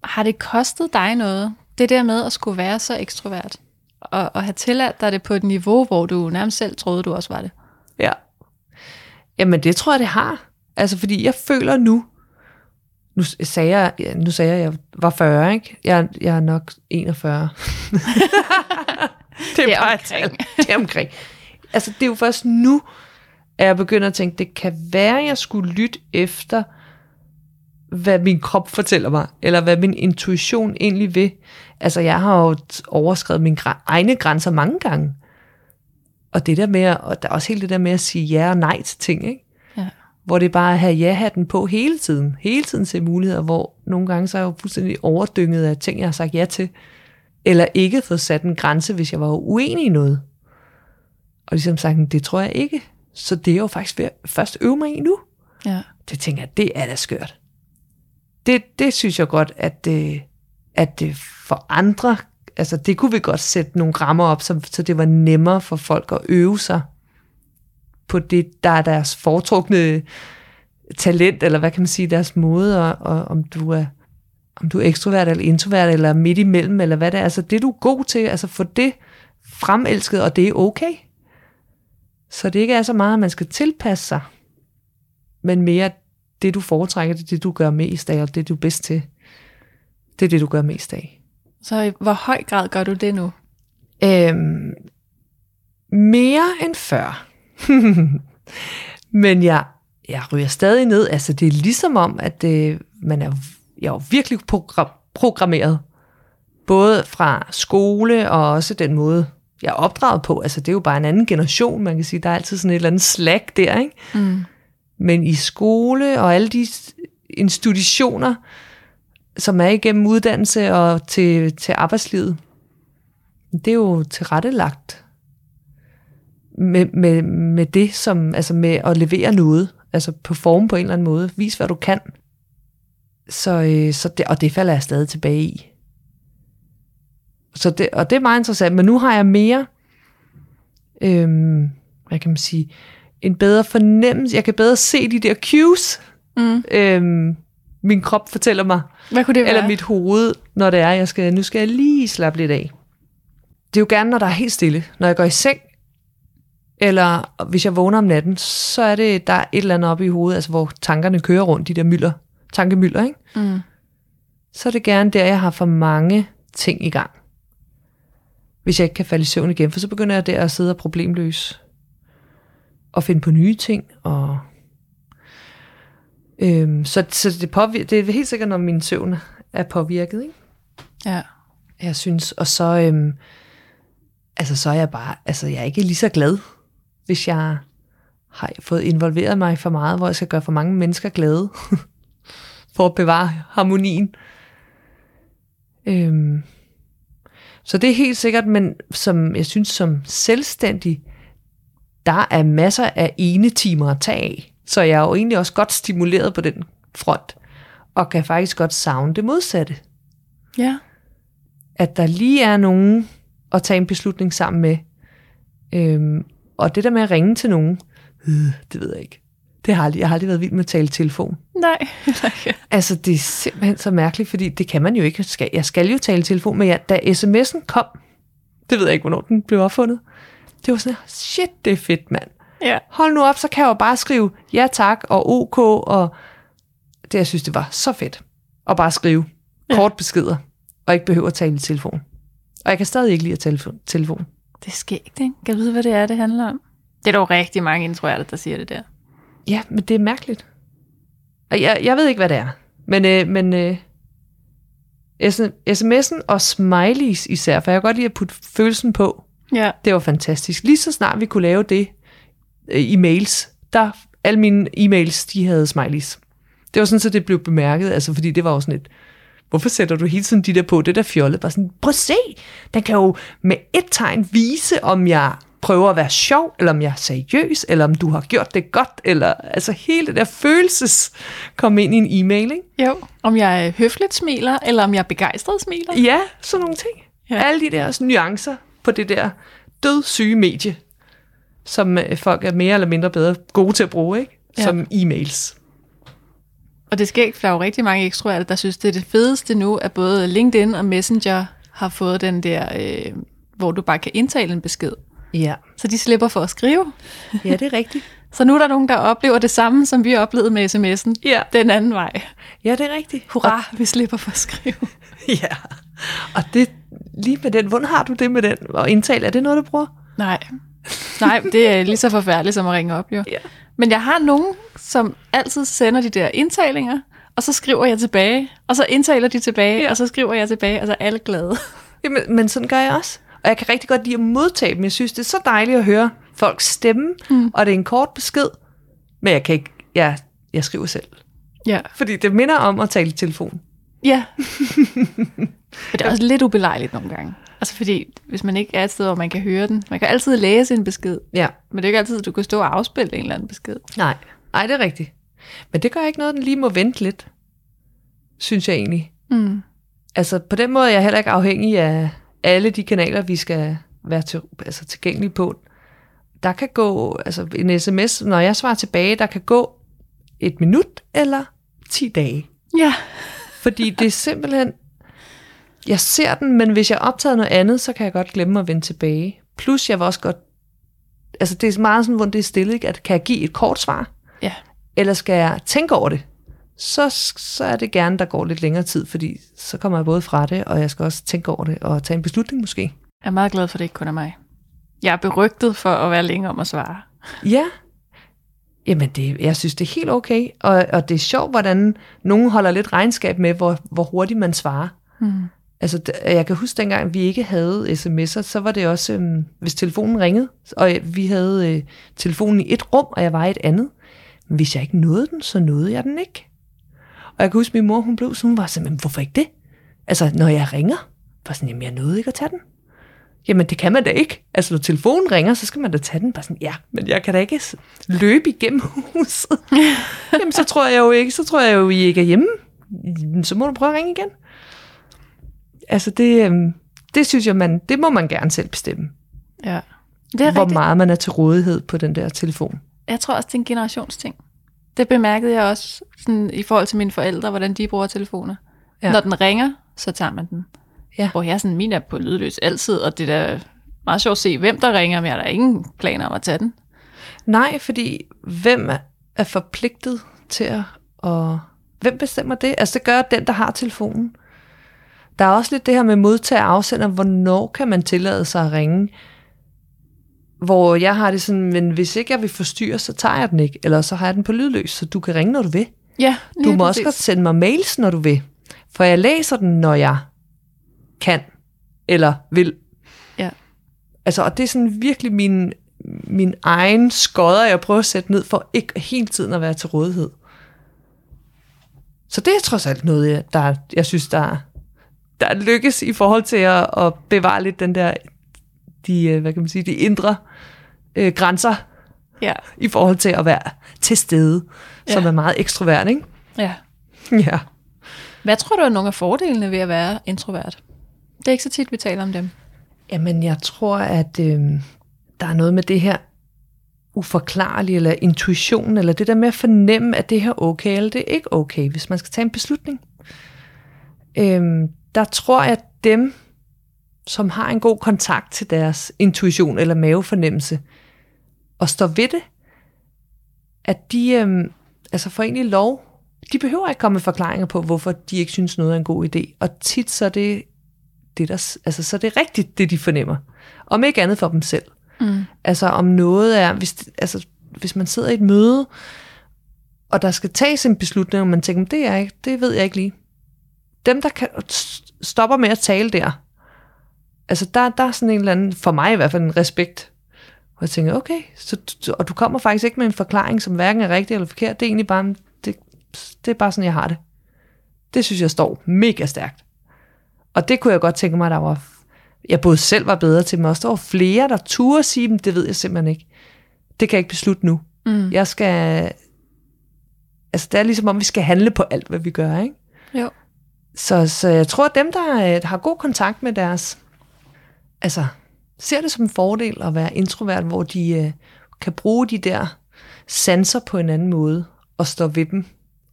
har det kostet dig noget, det der med at skulle være så ekstrovert, og, og have tilladt dig det på et niveau, hvor du nærmest selv troede, du også var det? Ja. Jamen, det tror jeg, det har. Altså, fordi jeg føler nu, nu sagde jeg, nu sagde jeg, jeg var 40, ikke? Jeg, jeg er nok 41. [LAUGHS] det er, Det er bare et omkring. tal. Det er omkring. Altså, det er jo først nu, at jeg begynder at tænke, det kan være, at jeg skulle lytte efter, hvad min krop fortæller mig, eller hvad min intuition egentlig vil. Altså, jeg har jo overskrevet mine gra- egne grænser mange gange. Og det der med, at, og der er også helt det der med at sige ja og nej til ting, ikke? Ja. Hvor det er bare at have ja-hatten på hele tiden. Hele tiden se muligheder, hvor nogle gange så er jeg jo fuldstændig overdynget af ting, jeg har sagt ja til. Eller ikke fået sat en grænse, hvis jeg var uenig i noget. Og ligesom sagt, det tror jeg ikke. Så det er jo faktisk ved at først øve mig i nu. Ja. Det tænker jeg, det er da skørt. Det, det synes jeg godt, at det, at det for andre, altså det kunne vi godt sætte nogle rammer op, så, så det var nemmere for folk at øve sig på det, der er deres foretrukne talent, eller hvad kan man sige, deres måde, og, og om du er om du er ekstrovert eller introvert, eller midt imellem, eller hvad det er. Altså det, du er god til, altså få det fremelsket, og det er okay. Så det ikke er så meget, at man skal tilpasse sig, men mere det, du foretrækker, det det, du gør mest af, og det, du er bedst til. Det er det, du gør mest af. Så i hvor høj grad gør du det nu? Øhm, mere end før. [LAUGHS] Men jeg, jeg ryger stadig ned. Altså, det er ligesom om, at det, man er, jeg er virkelig program, programmeret. Både fra skole og også den måde, jeg er opdraget på. Altså, det er jo bare en anden generation, man kan sige. Der er altid sådan et eller andet slag der, ikke? Mm. Men i skole og alle de institutioner, som er igennem uddannelse og til, til arbejdslivet, det er jo tilrettelagt med, med, med det, som, altså med at levere noget, altså performe på en eller anden måde, vis hvad du kan. Så, øh, så det, og det falder jeg stadig tilbage i. Så det, og det er meget interessant, men nu har jeg mere, øhm, hvad kan man sige, en bedre fornemmelse. Jeg kan bedre se de der cues, Mm. øhm, min krop fortæller mig, Hvad kunne det være? eller mit hoved, når det er, jeg skal, nu skal jeg lige slappe lidt af. Det er jo gerne, når der er helt stille. Når jeg går i seng, eller hvis jeg vågner om natten, så er det, der er et eller andet oppe i hovedet, altså hvor tankerne kører rundt, de der mylder, tankemylder, ikke? Mm. så er det gerne der, jeg har for mange ting i gang. Hvis jeg ikke kan falde i søvn igen, for så begynder jeg der at sidde og problemløs. Og finde på nye ting. Og øhm, så, så det, påvir- det er helt sikkert, når min søvn er påvirket. Ikke? Ja. Jeg synes, og så, øhm, altså, så er jeg bare, altså jeg er ikke lige så glad, hvis jeg har fået involveret mig for meget, hvor jeg skal gøre for mange mennesker glade, [LAUGHS] for at bevare harmonien. Øhm, så det er helt sikkert, men som jeg synes, som selvstændig, der er masser af ene timer at tage af. Så jeg er jo egentlig også godt stimuleret på den front, og kan faktisk godt savne det modsatte Ja. at der lige er nogen at tage en beslutning sammen med. Øhm, og det der med at ringe til nogen, øh, det ved jeg ikke. Det har aldrig, jeg har aldrig været vild med at tale telefon. Nej. Altså, det er simpelthen så mærkeligt, fordi det kan man jo ikke. Jeg skal, jeg skal jo tale telefon, men ja, da sms'en kom, det ved jeg ikke, hvornår den blev opfundet, det var sådan, shit, det er fedt, mand. ja. Hold nu op, så kan jeg jo bare skrive ja tak og ok, og det, jeg synes, det var så fedt. At bare skrive Ja. kort beskeder, og ikke behøve at tale i telefon. Og jeg kan stadig ikke lide at tale telefon. Det er skægt, ikke? Kan du vide, hvad det er, det handler om? Det er dog rigtig mange introer, der siger det der. Ja, men det er mærkeligt. Jeg, jeg ved ikke, hvad det er. Men, øh, men øh, sms'en og smileys især, for jeg kan godt lide at putte følelsen på. Ja. Det var fantastisk. Lige så snart vi kunne lave det øh, i mails, der alle mine e-mails, de havde smileys. Det var sådan, så det blev bemærket, altså fordi det var jo sådan et, hvorfor sætter du hele tiden de der på, det der fjollet, bare sådan, prøv at se, den kan jo med et tegn vise, om jeg prøver at være sjov, eller om jeg er seriøs, eller om du har gjort det godt, eller altså hele det der følelses kom ind i en e-mail, ikke? Jo. Om jeg høfligt smiler, eller om jeg begejstret smiler. Ja, sådan nogle ting. Ja. Ja. Alle de der sådan, nuancer på det der dødssyge medie, som øh, folk er mere eller mindre bedre gode til at bruge, ikke? Ja. Som e-mails. Og det sker ikke, for der er jo rigtig mange ekstroverte, der synes, det er det fedeste nu, at både LinkedIn og Messenger har fået den der, øh, hvor du bare kan indtale en besked. Ja. Så de slipper for at skrive. ja, det er rigtigt. [LAUGHS] Så nu er der nogen, der oplever det samme, som vi oplevede med sms'en. Ja. Den anden vej. Ja, det er rigtigt. Hurra, vi slipper for at skrive. [LAUGHS] Ja. Og det, lige med den, hvordan har du det med den? Og indtale, er det noget, du bruger? Nej. Nej, det er lige så forfærdeligt som at ringe op, jo. Ja. Men jeg har nogen, som altid sender de der indtalinger, og så skriver jeg tilbage, og så indtaler de tilbage, ja. og så skriver jeg tilbage, og så er alle glade. Jamen, men sådan gør jeg også. Og jeg kan rigtig godt lide at modtage dem. Jeg synes, det er så dejligt at høre folks stemme, mm. og det er en kort besked. Men jeg kan ikke, jeg, jeg skriver selv. Ja. Fordi det minder om at tale i telefon. Ja. [LAUGHS] Men det er også lidt ubelejligt nogle gange. Altså fordi, hvis man ikke er et sted, hvor man kan høre den. Man kan altid læse en besked, Ja. men det er ikke altid, at du kan stå og afspille en eller anden besked. Nej, nej, det er rigtigt. Men det gør ikke noget, den lige må vente lidt, synes jeg egentlig. Mm. Altså på den måde er jeg heller ikke afhængig af alle de kanaler, vi skal være til, altså, tilgængelige på. Der kan gå, altså en sms, når jeg svarer tilbage, der kan gå et minut eller 10 dage. Ja. Fordi det er simpelthen, jeg ser den, men hvis jeg optager noget andet, så kan jeg godt glemme at vende tilbage. Plus jeg vil også godt, altså det er meget sådan, hvor det er stille, ikke? at kan jeg give et kort svar, Ja. eller skal jeg tænke over det, så, så er det gerne, der går lidt længere tid, fordi så kommer jeg både fra det, og jeg skal også tænke over det, og tage en beslutning måske. Jeg er meget glad for, at det ikke kun er mig. Jeg er berygtet for at være længe om at svare. Ja, jamen det, jeg synes, det er helt okay, og, og det er sjovt, hvordan nogen holder lidt regnskab med, hvor, hvor hurtigt man svarer. Mm. Altså, jeg kan huske dengang, vi ikke havde sms'er, så var det også, øhm, hvis telefonen ringede, og vi havde øh, telefonen i et rum, og jeg var i et andet. Men hvis jeg ikke nåede den, så nåede jeg den ikke. Og jeg kan huske, min mor, hun blev sådan, hun var sådan, men hvorfor ikke det? Altså, når jeg ringer, var sådan, jamen jeg nåede ikke at tage den. Jamen det kan man da ikke. Altså når telefonen ringer, så skal man da tage den. Bare sådan, ja, men jeg kan da ikke løbe igennem [LAUGHS] huset. Jamen så tror jeg jo ikke, så tror jeg jo, I ikke er hjemme. Så må du prøve at ringe igen. Altså det, øhm, det synes jeg, man, det må man gerne selv bestemme. Ja. Det er hvor rigtigt. meget man er til rådighed på den der telefon. Jeg tror også, det er en generationsting. Det bemærkede jeg også sådan, i forhold til mine forældre, hvordan de bruger telefoner. Ja. Når den ringer, så tager man den. Ja. Hvor jeg sådan, min er på lydløs altid, og det er da meget sjovt at se, hvem der ringer, men jeg har da ingen planer om at tage den. Nej, fordi hvem er- er forpligtet til at... Og hvem bestemmer det? Altså det gør den, der har telefonen. Der er også lidt det her med modtager og afsender. Hvornår kan man tillade sig at ringe? Hvor jeg har det sådan, men hvis ikke jeg vil forstyrre, så tager jeg den ikke. Eller så har jeg den på lydløs, så du kan ringe, når du vil. Ja, Du må også godt sende mig mails, når du vil. For jeg læser den, når jeg kan eller vil. Ja. Altså, og det er sådan virkelig min, min egen skodder, jeg prøver at sætte ned for ikke hele tiden at være til rådighed. Så det er trods alt noget, der, jeg synes, der, der lykkes i forhold til at, at bevare lidt den der, de, øh, hvad kan man sige, de indre øh, grænser Ja, i forhold til at være til stede, ja. som er meget ekstrovert, ikke? ja. Ja. Hvad tror du er nogle af fordelene ved at være introvert? Det er ikke så tit, vi taler om dem. Jamen, jeg tror, at øh, der er noget med det her uforklarlige, eller intuition, eller det der med at fornemme, at det her er okay, eller det er ikke okay, hvis man skal tage en beslutning. Øh, der tror jeg, at dem, som har en god kontakt til deres intuition eller mavefornemmelse, og står ved det, at de øh, altså får egentlig lov de behøver ikke komme med forklaringer på, hvorfor de ikke synes noget er en god idé. Og tit så er det, det der, altså, så er det rigtigt, det de fornemmer. Om ikke andet for dem selv. Mm. Altså om noget er, hvis, altså, hvis man sidder i et møde, og der skal tages en beslutning, og man tænker, det, er ikke, det ved jeg ikke lige. Dem, der kan, stopper med at tale der, altså der, der er sådan en eller anden, for mig i hvert fald, en respekt. Og jeg tænker, okay, så, og du kommer faktisk ikke med en forklaring, som hverken er rigtig eller forkert. Det er egentlig bare, det, det er bare sådan, jeg har det. Det synes jeg står mega stærkt. Og det kunne jeg godt tænke mig, der var, jeg både selv var bedre til, men også der var flere, der turde sige dem, det ved jeg simpelthen ikke. Det kan jeg ikke beslutte nu. Mm. Jeg skal, altså det er ligesom om, vi skal handle på alt, hvad vi gør, ikke? Jo. Så, så jeg tror, at dem, der øh, har god kontakt med deres, altså ser det som en fordel at være introvert, hvor de øh, kan bruge de der sanser på en anden måde, og stå ved dem,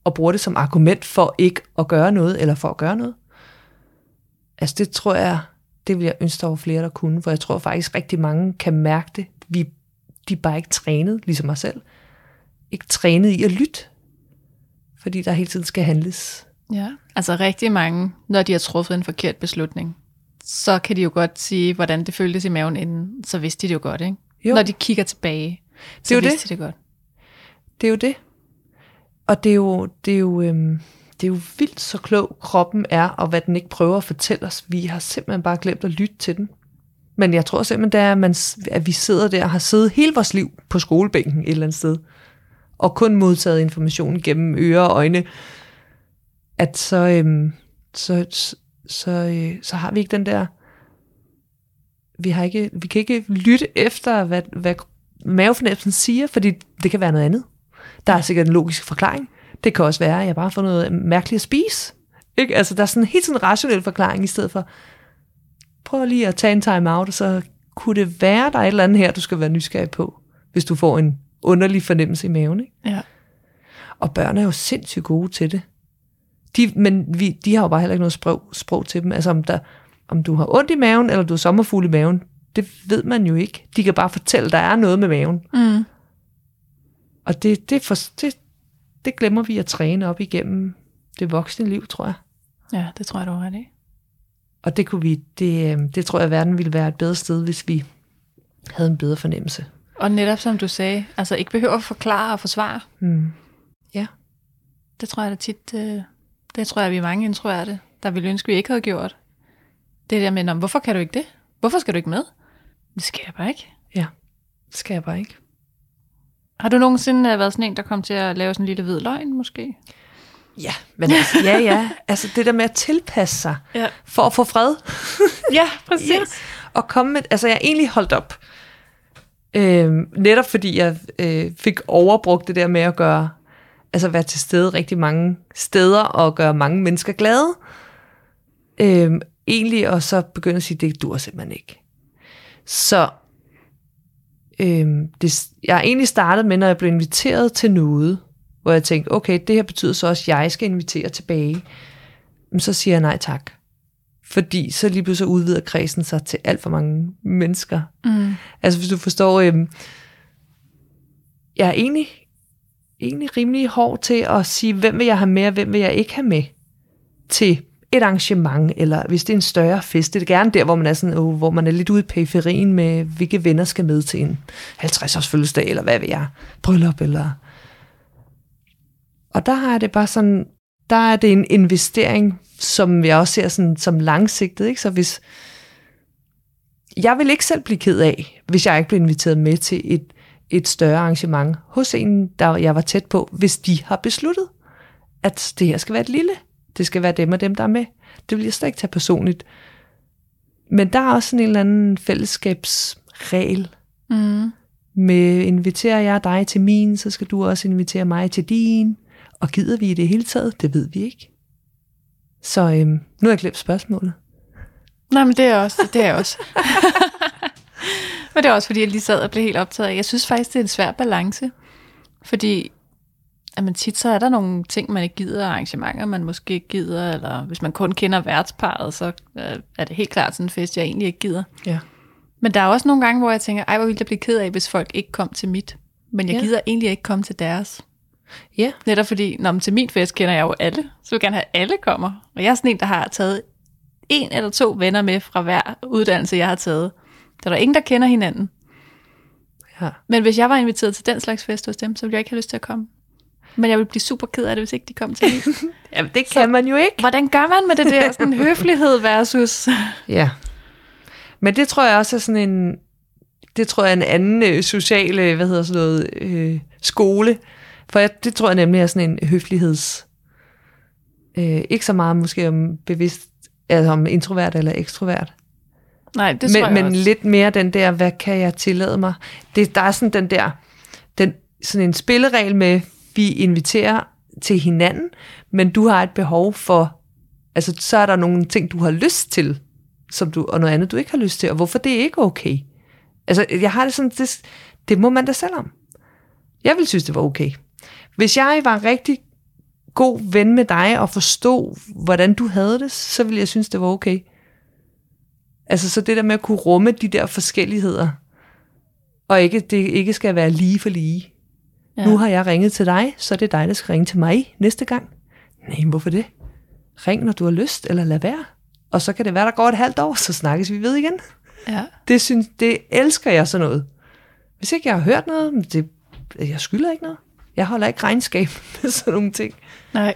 og bruge det som argument for ikke at gøre noget, eller for at gøre noget. Altså det tror jeg, det vil jeg ønske, der var flere, der kunne, for jeg tror faktisk rigtig mange kan mærke det. Vi, de er bare ikke trænet, ligesom mig selv, ikke trænet i at lytte, fordi der hele tiden skal handles. Ja, altså rigtig mange, når de har truffet en forkert beslutning, så kan de jo godt sige, hvordan det føltes i maven inden, så vidste de det jo godt, ikke? Jo. Når de kigger tilbage, så jo vidste det. de det godt. Det er jo det. Og det er jo, det er jo, øhm, det er jo vildt så klog kroppen er, og hvad den ikke prøver at fortælle os. Vi har simpelthen bare glemt at lytte til den. Men jeg tror simpelthen, det er, at, man, at vi sidder der og har siddet hele vores liv på skolebænken et eller andet sted, og kun modtaget information gennem ører og øjne, at så, øhm, så, så, øh, så har vi ikke den der, vi, har ikke, vi kan ikke lytte efter, hvad, hvad mavefornemmelsen siger, fordi det kan være noget andet. Der er sikkert en logisk forklaring. Det kan også være, at jeg bare får noget mærkeligt at spise. Ikke? Altså, der er sådan en helt sådan en rationel forklaring, i stedet for, prøv lige at tage en time out, og så kunne det være, der er et eller andet her, du skal være nysgerrig på, hvis du får en underlig fornemmelse i maven. Ikke? Ja. Og børn er jo sindssygt gode til det. De, men vi, de har jo bare heller ikke noget sprog, sprog til dem. Altså om, der, om du har ondt i maven, eller du har sommerfugl i maven, det ved man jo ikke. De kan bare fortælle, at der er noget med maven. Mm. Og det, det, for, det, det glemmer vi at træne op igennem det voksne liv, tror jeg. ja, det tror jeg, du har ret i. Og det, kunne vi, det, øh, det tror jeg, at verden ville være et bedre sted, hvis vi havde en bedre fornemmelse. Og netop som du sagde, altså ikke behøver at forklare og forsvare. Mm. Ja. Det tror jeg da tit, øh, det tror jeg, vi er mange introverte, der ville ønske, vi ikke havde gjort. Det der med, "Nå, men hvorfor kan du ikke det? Hvorfor skal du ikke med? Det skal jeg bare ikke. Ja, det skal jeg bare ikke. Har du nogensinde øh, været sådan en, der kom til at lave sådan en lille hvid løgn, måske? Ja, men altså, [LAUGHS] ja, ja. Altså det der med at tilpasse sig Ja, for at få fred. [LAUGHS] ja præcis. Ja. Og komme med, altså jeg er egentlig holdt op. Øhm, netop fordi jeg øh, fik overbrugt det der med at gøre, altså være til stede rigtig mange steder og gøre mange mennesker glade. Øhm, egentlig og så begynde at sige, det dur simpelthen ikke. Så øhm, det, jeg er egentlig startet med, når jeg blev inviteret til noget, hvor jeg tænkte, okay, det her betyder så også, at jeg skal invitere tilbage. Men så siger jeg nej tak. Fordi så lige pludselig udvider kredsen sig til alt for mange mennesker. Mm. Altså hvis du forstår, øhm, jeg er egentlig, egentlig rimelig hård til at sige, hvem vil jeg have med, og hvem vil jeg ikke have med til et arrangement, eller hvis det er en større fest, det er gerne der, hvor man er, sådan, oh, hvor man er lidt ude i periferien med, hvilke venner skal med til en 50-års fødselsdag, eller hvad ved jeg, bryllup, eller... Og der har det bare sådan, der er det en investering, som jeg også ser sådan, som langsigtet, ikke? Så hvis, jeg vil ikke selv blive ked af, hvis jeg ikke bliver inviteret med til et, et større arrangement hos en, der jeg var tæt på, hvis de har besluttet, at det her skal være et lille. Det skal være dem og dem, der er med. Det vil jeg slet ikke tage personligt. Men der er også sådan en eller anden fællesskabsregel Mm. med, inviterer jeg dig til min, så skal du også invitere mig til din. Og gider vi i det hele taget? Det ved vi ikke. Så øhm, nu har jeg glemt spørgsmålet. Nej, men det er også. Det er også. [LAUGHS] men det er også, fordi jeg lige sad og blev helt optaget. Jeg synes faktisk, det er en svær balance. Fordi at man tit så er der nogle ting, man ikke gider, arrangementer, man måske ikke gider, eller hvis man kun kender værtsparet, så øh, er det helt klart sådan en fest, jeg egentlig ikke gider. Ja. Men der er også nogle gange, hvor jeg tænker, ej, hvor ville jeg blive ked af, hvis folk ikke kom til mit. Men jeg Ja. gider egentlig ikke komme til deres. Ja. Netop fordi, når til min fest kender jeg jo alle, så vil jeg gerne have, at alle kommer. Og jeg er sådan en, der har taget en eller to venner med fra hver uddannelse, jeg har taget. Der er der ingen, der kender hinanden. Ja. Men hvis jeg var inviteret til den slags fest hos dem, så ville jeg ikke have lyst til at komme. Men jeg ville blive super ked af det, hvis ikke de kom til mig. [LAUGHS] Jamen, det kan man jo ikke. Hvordan gør man med det der sådan [LAUGHS] høflighed versus... Ja. Men det tror jeg også er sådan en, det tror jeg er en anden øh, social, hvad hedder sådan noget, øh, skole. For jeg, det tror jeg nemlig er sådan en høfligheds, øh, ikke så meget måske om bevidst, altså om introvert eller ekstrovert. Nej, det tror men, jeg men også. lidt mere den der, hvad kan jeg tillade mig? Det, der er sådan den der, den, sådan en spilleregel med, vi inviterer til hinanden, men du har et behov for, altså så er der nogle ting, du har lyst til, som du, og noget andet, du ikke har lyst til, og hvorfor det er ikke okay. Altså, jeg har det sådan, det, det må man da selv om. Jeg vil synes, det var okay. Hvis jeg var rigtig god ven med dig, og forstod, hvordan du havde det, så ville jeg synes, det var okay. Altså, så det der med at kunne rumme de der forskelligheder, og ikke, det ikke skal være lige for lige. Ja. Nu har jeg ringet til dig, så er det dig, der skal ringe til mig næste gang. Nej, hvorfor det? Ring, når du har lyst, eller lad være. Og så kan det være, der går et halvt år, så snakkes vi ved igen. Ja. Det, synes, det elsker jeg sådan noget. Hvis ikke jeg har hørt noget, det, jeg skylder ikke noget. Jeg holder ikke regnskab [LAUGHS] med sådan nogle ting. Nej.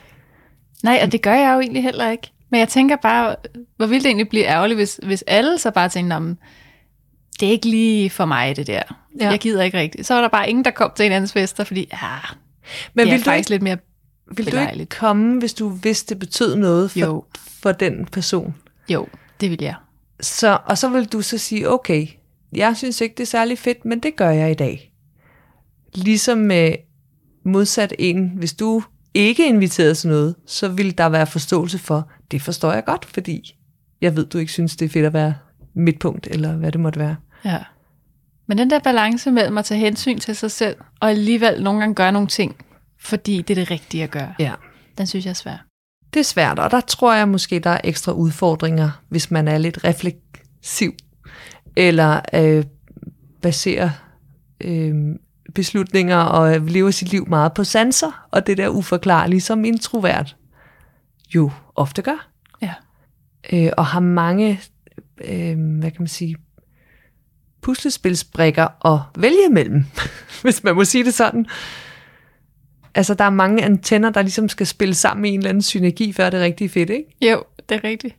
Nej, og det gør jeg jo egentlig heller ikke. Men jeg tænker bare, hvor ville det egentlig blive ærgerligt, hvis, hvis alle så bare tænkte, om det er ikke lige for mig, det der. Ja. Jeg gider ikke rigtigt. Så var der bare ingen, der kom til en andens fester, fordi ja, Men det er vil du, faktisk ikke, lidt mere... vil du ikke komme, hvis du vidste, det betød noget for, Jo. for den person? Jo, det vil jeg. Så, og så vil du så sige, okay, jeg synes ikke, det er særlig fedt, men det gør jeg i dag. Ligesom med modsat en, hvis du ikke inviteret til noget, så vil der være forståelse for, det forstår jeg godt, fordi jeg ved, du ikke synes, det er fedt at være midtpunkt, eller hvad det måtte være. Ja. Men den der balance mellem at tage hensyn til sig selv, og alligevel nogle gange gøre nogle ting, fordi det er det rigtige at gøre, Ja. den synes jeg er svær. Det er svært, og der tror jeg måske, der er ekstra udfordringer, hvis man er lidt refleksiv, eller øh, baserer øh, beslutninger og lever sit liv meget på sanser, og det der uforklarlige, som introvert jo ofte gør. Ja. Øh, og har mange, øh, hvad kan man sige, puslespilsbrikker at vælge mellem, [LAUGHS] hvis man må sige det sådan. Altså, der er mange antenner, der ligesom skal spille sammen i en eller anden synergi, før det er rigtig fedt, ikke? Jo, det er rigtigt.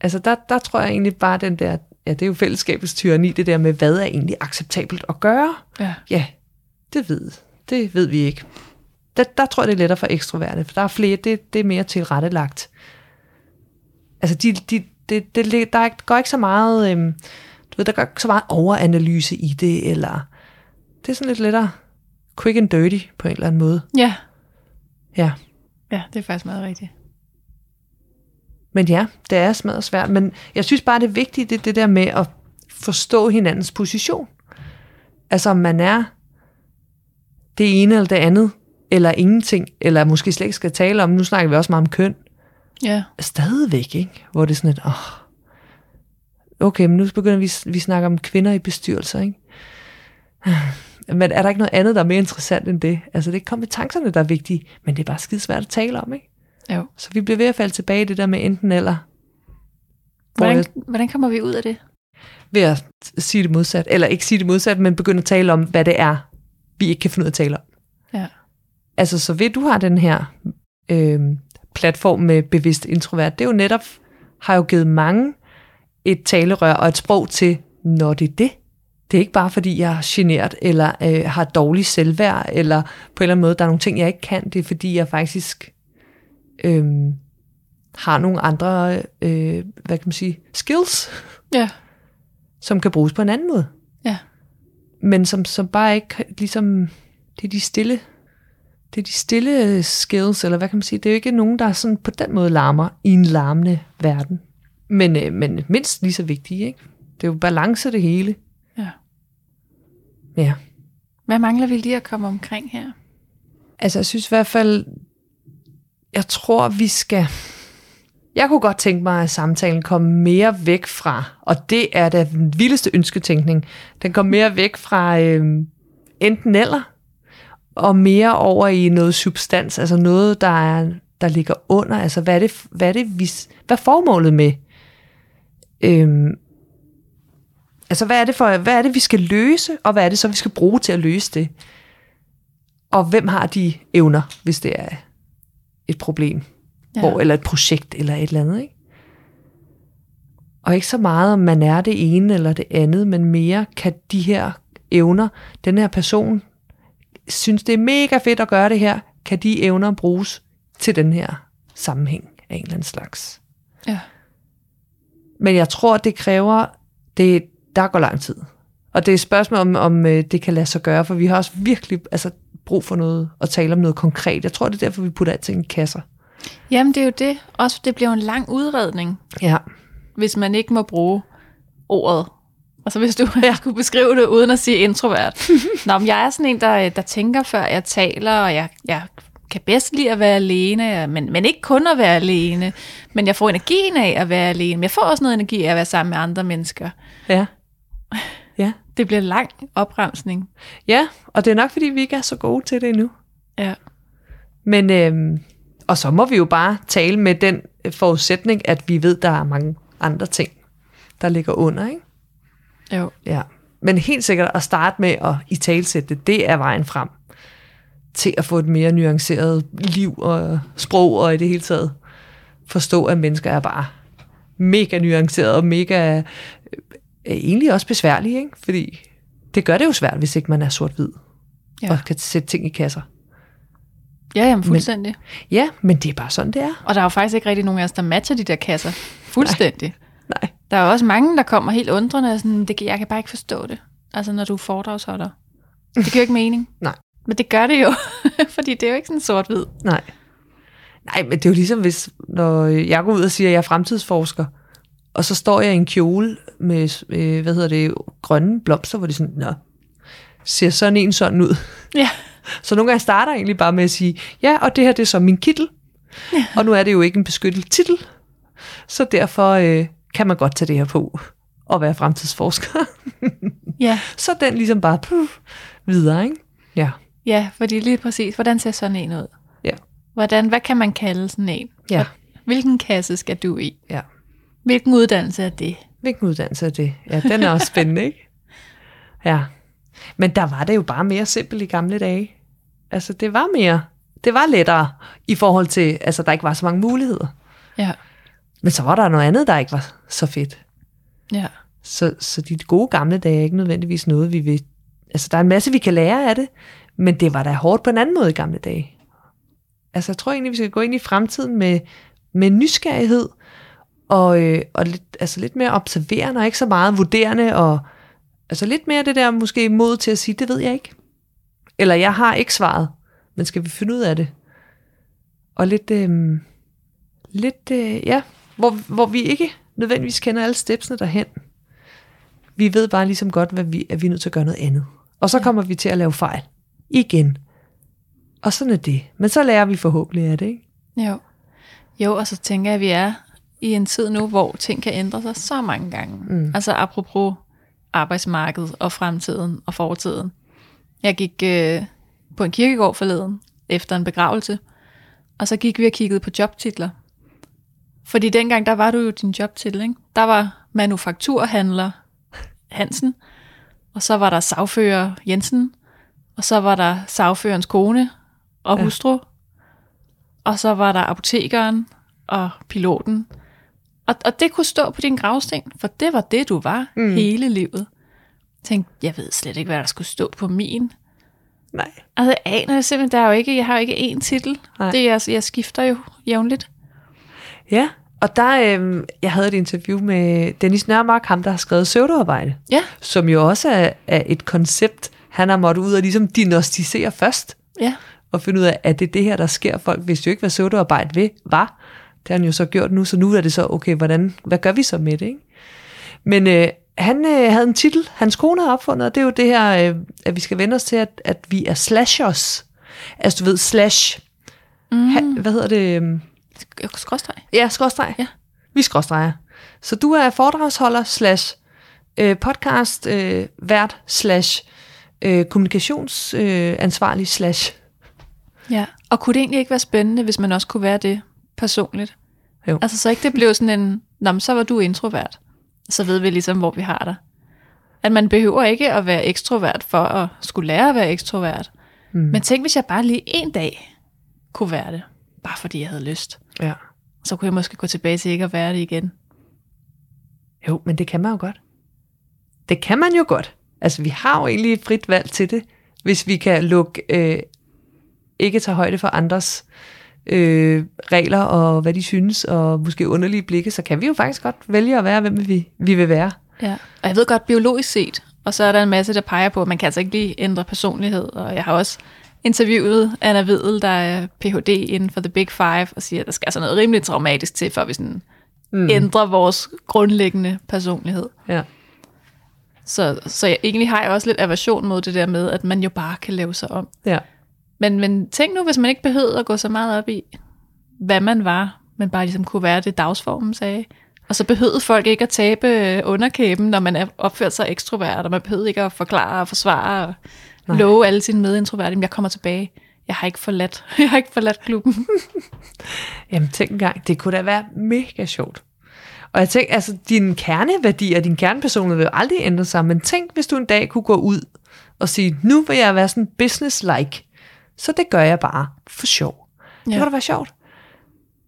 Altså, der, der tror jeg egentlig bare den der, ja, det er jo fællesskabets tyranni, det der med, hvad er egentlig acceptabelt at gøre? Ja. Ja, det ved, det ved vi ikke. Der, der tror jeg, det er lettere for ekstroverte, for der er flere, det, det er mere tilrettelagt. Altså, de, de, det, det, der går ikke så meget, øhm, du ved, der går ikke så meget overanalyse i det, eller det er sådan lidt lettere quick and dirty på en eller anden måde. Ja. Ja. Ja, det er faktisk meget rigtigt. Men ja, det er smadret svært. Men jeg synes bare, det er vigtigt, det, det der med at forstå hinandens position. Altså om man er det ene eller det andet, eller ingenting, eller måske slet ikke skal tale om, nu snakker vi også meget om køn, Ja. stadigvæk, ikke? Hvor det er sådan et, åh, okay, men nu begynder vi, vi snakker om kvinder i bestyrelser, ikke? Men er der ikke noget andet, der er mere interessant end det? Altså, det er kompetencerne, der er vigtige, men det er bare skide svært at tale om, ikke? Jo. Så vi bliver ved at falde tilbage i det der med enten eller. Hvor Hvordan, jeg, hvordan kommer vi ud af det? ved at sige det modsat, eller ikke sige det modsat, men begynde at tale om, hvad det er, vi ikke kan finde ud af at tale om. Ja. Altså, så ved du har den her øh, platform med bevidst introvert, det er jo netop, har jo givet mange et talerør og et sprog til, når det er det. Det er ikke bare, fordi jeg er genert, eller øh, har dårlig selvværd, eller på en eller anden måde, der er nogle ting, jeg ikke kan. Det er, fordi jeg faktisk øh, har nogle andre, øh, hvad kan man sige, skills, Ja. som kan bruges på en anden måde. Ja. Men som, som bare ikke, ligesom, det er de stille, det er de stille skills, eller hvad kan man sige, det er jo ikke nogen, der sådan på den måde larmer i en larmende verden. Men, øh, men mindst lige så vigtigt, ikke? Det er jo balance det hele. Ja. Ja. Hvad mangler vi lige at komme omkring her? Altså, jeg synes i hvert fald, jeg tror, vi skal... Jeg kunne godt tænke mig, at samtalen kom mere væk fra, og det er da den vildeste ønsketænkning, den kom mere væk fra øh, enten eller, og mere over i noget substans, altså noget, der, er, der ligger under. Altså, hvad er det, hvad er det vi, hvad er formålet med? Øhm, altså, hvad er, det for, hvad er det, vi skal løse, og hvad er det så, vi skal bruge til at løse det? Og hvem har de evner, hvis det er et problem, ja. hvor, eller et projekt, eller et eller andet, ikke? Og ikke så meget, om man er det ene eller det andet, men mere kan de her evner, den her person synes, det er mega fedt at gøre det her, kan de evner bruges til den her sammenhæng af en eller anden slags. Ja. Men jeg tror, det kræver, det, der går lang tid. Og det er et spørgsmål om, om øh, det kan lade sig gøre, for vi har også virkelig altså, brug for noget, at tale om noget konkret. Jeg tror, det er derfor, vi putter alting i kasser. Jamen, det er jo det. Også det bliver jo en lang udredning, Ja. hvis man ikke må bruge ordet. Altså hvis du ja. [LAUGHS] skulle beskrive det uden at sige introvert. [LAUGHS] Nå, men jeg er sådan en, der, der tænker før jeg taler, og jeg, jeg kan bedst lide at være alene, men, men ikke kun at være alene. Men jeg får energien af at være alene. Men jeg får også noget energi af at være sammen med andre mennesker. Ja. Ja. Det bliver lang opremsning. Ja, og det er nok, fordi vi ikke er så gode til det endnu. Ja. Men, øhm, og så må vi jo bare tale med den forudsætning, at vi ved, der er mange andre ting, der ligger under, ikke? Jo. Ja. Men helt sikkert at starte med at i talsætte det, det er vejen frem til at få et mere nuanceret liv og sprog, og i det hele taget forstå, at mennesker er bare mega nuanceret og mega øh, egentlig også besværlige, ikke? fordi det gør det jo svært, hvis ikke man er sort-hvid Ja. og kan sætte ting i kasser. Ja, jamen fuldstændig. Ja, men det er bare sådan, det er. Og der er jo faktisk ikke rigtig nogen af os, der matcher de der kasser. Fuldstændig. Nej. Der er jo også mange, der kommer helt undrende og sådan, det, jeg kan bare ikke forstå det. Altså, når du er foredragsholder. Det giver jo ikke mening. [LAUGHS] Nej. Men det gør det jo, [LAUGHS] fordi det er jo ikke sådan sort-hvid. Nej. Nej, men det er jo ligesom, hvis når jeg går ud og siger, at jeg er fremtidsforsker, og så står jeg i en kjole med, øh, hvad hedder det, grønne blomster, hvor det sådan, nå, ser sådan en sådan ud. Ja. [LAUGHS] Så nogle gange starter jeg egentlig bare med at sige, ja, og det her det er så min kittel, ja. og nu er det jo ikke en beskyttet titel, så derfor øh, kan man godt tage det her på og være fremtidsforsker. Ja. [LAUGHS] så den ligesom bare puff, videre, ikke? Ja. ja, fordi lige præcis, hvordan ser sådan en ud? Ja. Hvordan, hvad kan man kalde sådan en? Ja. Hvilken kasse skal du i? ja. Hvilken uddannelse er det? Hvilken uddannelse er det? Ja, den er også spændende, ikke? [LAUGHS] Ja. Men der var det jo bare mere simpelt i gamle dage. Altså, det var mere, det var lettere i forhold til, altså, der ikke var så mange muligheder. Ja. Men så var der noget andet, der ikke var så fedt. Ja. Så, så de gode gamle dage er ikke nødvendigvis noget, vi vil... Altså, der er en masse, vi kan lære af det, men det var da hårdt på en anden måde i gamle dage. Altså, jeg tror egentlig, vi skal gå ind i fremtiden med, med nysgerrighed, og, øh, og lidt, altså lidt mere observerende, og ikke så meget vurderende, og altså lidt mere det der måske mod til at sige, det ved jeg ikke. Eller jeg har ikke svaret, men skal vi finde ud af det? Og lidt, øh, lidt øh, ja, hvor, hvor vi ikke nødvendigvis kender alle stepsene derhen. Vi ved bare ligesom godt, hvad vi, at vi er nødt til at gøre noget andet. Og så kommer vi til at lave fejl. Igen. Og sådan er det. Men så lærer vi forhåbentlig af det, ikke? Jo. Jo, og så tænker jeg, at vi er i en tid nu, hvor ting kan ændre sig så mange gange. Mm. Altså apropos arbejdsmarkedet og fremtiden og fortiden. Jeg gik øh, på en kirkegård forleden efter en begravelse, og så gik vi og kiggede på jobtitler. Fordi dengang, der var du jo din jobtitel, ikke? Der var manufakturhandler Hansen, og så var der sagfører Jensen, og så var der sagførerens kone og Ja. hustru, og så var der apotekeren og piloten. Og, og det kunne stå på din gravsten, for det var det, du var mm. hele livet. Jeg tænkte, jeg ved slet ikke, hvad der skulle stå på min. Nej. Altså, jeg aner det simpelthen, der er jo ikke, jeg har jo ikke én titel. Nej. Det er, altså, jeg skifter jo jævnligt. Ja, og der, øhm, jeg havde et interview med Dennis Nørmark, ham der har skrevet søvdearbejde, Ja, som jo også er, er et koncept, han har måttet ud og ligesom diagnostisere først, ja, og finde ud af, at det er det her, der sker. Folk vidste jo ikke, hvad søvdearbejde ved, var. Det har han jo så gjort nu, så nu er det så, okay, hvordan, hvad gør vi så med det? Ikke? Men øh, han øh, havde en titel, hans kone havde opfundet, og det er jo det her, øh, at vi skal vende os til, at, at vi er slashers. Altså du ved, slash. Mm. Ha, hvad hedder det? øhm, skråstreg. Ja, skråstreg. Ja. Vi skråstreger. Så du er foredragsholder slash øh, podcast øh, vært slash øh, kommunikationsansvarlig øh, slash. Ja, og kunne det egentlig ikke være spændende, hvis man også kunne være det personligt? Jo. Altså så ikke det blev sådan en, Nå, men så var du introvert. Så ved vi ligesom, hvor vi har dig. At man behøver ikke at være ekstrovert for at skulle lære at være ekstrovert. Mm. Men tænk, hvis jeg bare lige en dag kunne være det. Bare fordi jeg havde lyst. Ja. Så kunne jeg måske gå tilbage til ikke at være det igen. Jo, men det kan man jo godt. Det kan man jo godt. Altså, vi har jo egentlig et frit valg til det, hvis vi kan lukke, øh, ikke tage højde for andres øh, regler og hvad de synes, og måske underlige blikke, så kan vi jo faktisk godt vælge at være, hvem vi, vi vil være. Ja, og jeg ved godt biologisk set, og så er der en masse, der peger på, at man kan altså ikke lige ændre personlighed, og jeg har også interviewet Anna Videl, der er Ph.D. inden for The Big Five, og siger, at der skal altså noget rimelig traumatisk til, for vi sådan mm. ændrer vores grundlæggende personlighed. Ja. Så, så jeg, egentlig har jeg også lidt aversion mod det der med, at man jo bare kan lave sig om. Ja. Men, men tænk nu, hvis man ikke behøvede at gå så meget op i, hvad man var, men bare ligesom kunne være det, dagsformen sagde. Og så behøvede folk ikke at tabe øh, underkæben, når man er opført sig ekstrovert, og man behøvede ikke at forklare og forsvare og Nej. love alle sine medintroverte, jeg kommer tilbage. Jeg har ikke forladt, [LAUGHS] jeg har ikke forladt klubben. [LAUGHS] Jamen tænk engang, det kunne da være mega sjovt. Og jeg tænker, altså din kerneværdi og din kernepersonlighed vil jo aldrig ændre sig, men tænk, hvis du en dag kunne gå ud og sige, nu vil jeg være sådan business-like, så det gør jeg bare for sjov. Ja. Det kunne da være sjovt.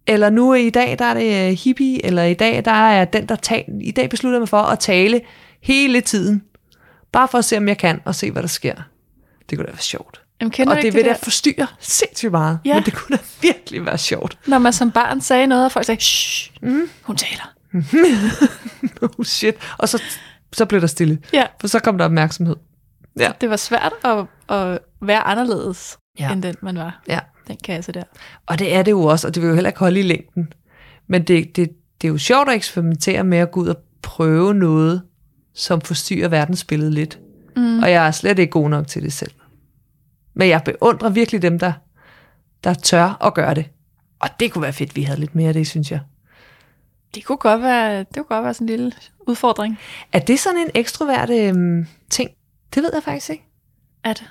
Eller nu i dag, der er det øh, hippie, eller i dag, der er den, der taler. I dag beslutter mig for at tale hele tiden. Bare for at se, om jeg kan, og se, hvad der sker. Det kunne da være sjovt. Jamen, og det vil da forstyrre sindssygt meget, ja. men det kunne da virkelig være sjovt. Når man som barn sagde noget, og folk sagde, shh, mm. hun taler. [LAUGHS] oh shit. Og så, så blev der stille. Ja. For så kom der opmærksomhed. Ja. Det var svært at, at være anderledes, ja. end den man var. Ja. Den kasse der. Og det er det jo også, og det vil jo heller ikke holde i længden. Men det, det, det er jo sjovt at eksperimentere med at gå ud og prøve noget, som forstyrrer verdensbilledet lidt. Mm. Og jeg er slet ikke god nok til det selv. Men jeg beundrer virkelig dem, der, der tør at gøre det. Og det kunne være fedt, vi havde lidt mere af det, synes jeg. Det kunne godt være, det kunne godt være sådan en lille udfordring. Er det sådan en ekstrovert øhm, ting? Det ved jeg faktisk ikke. At?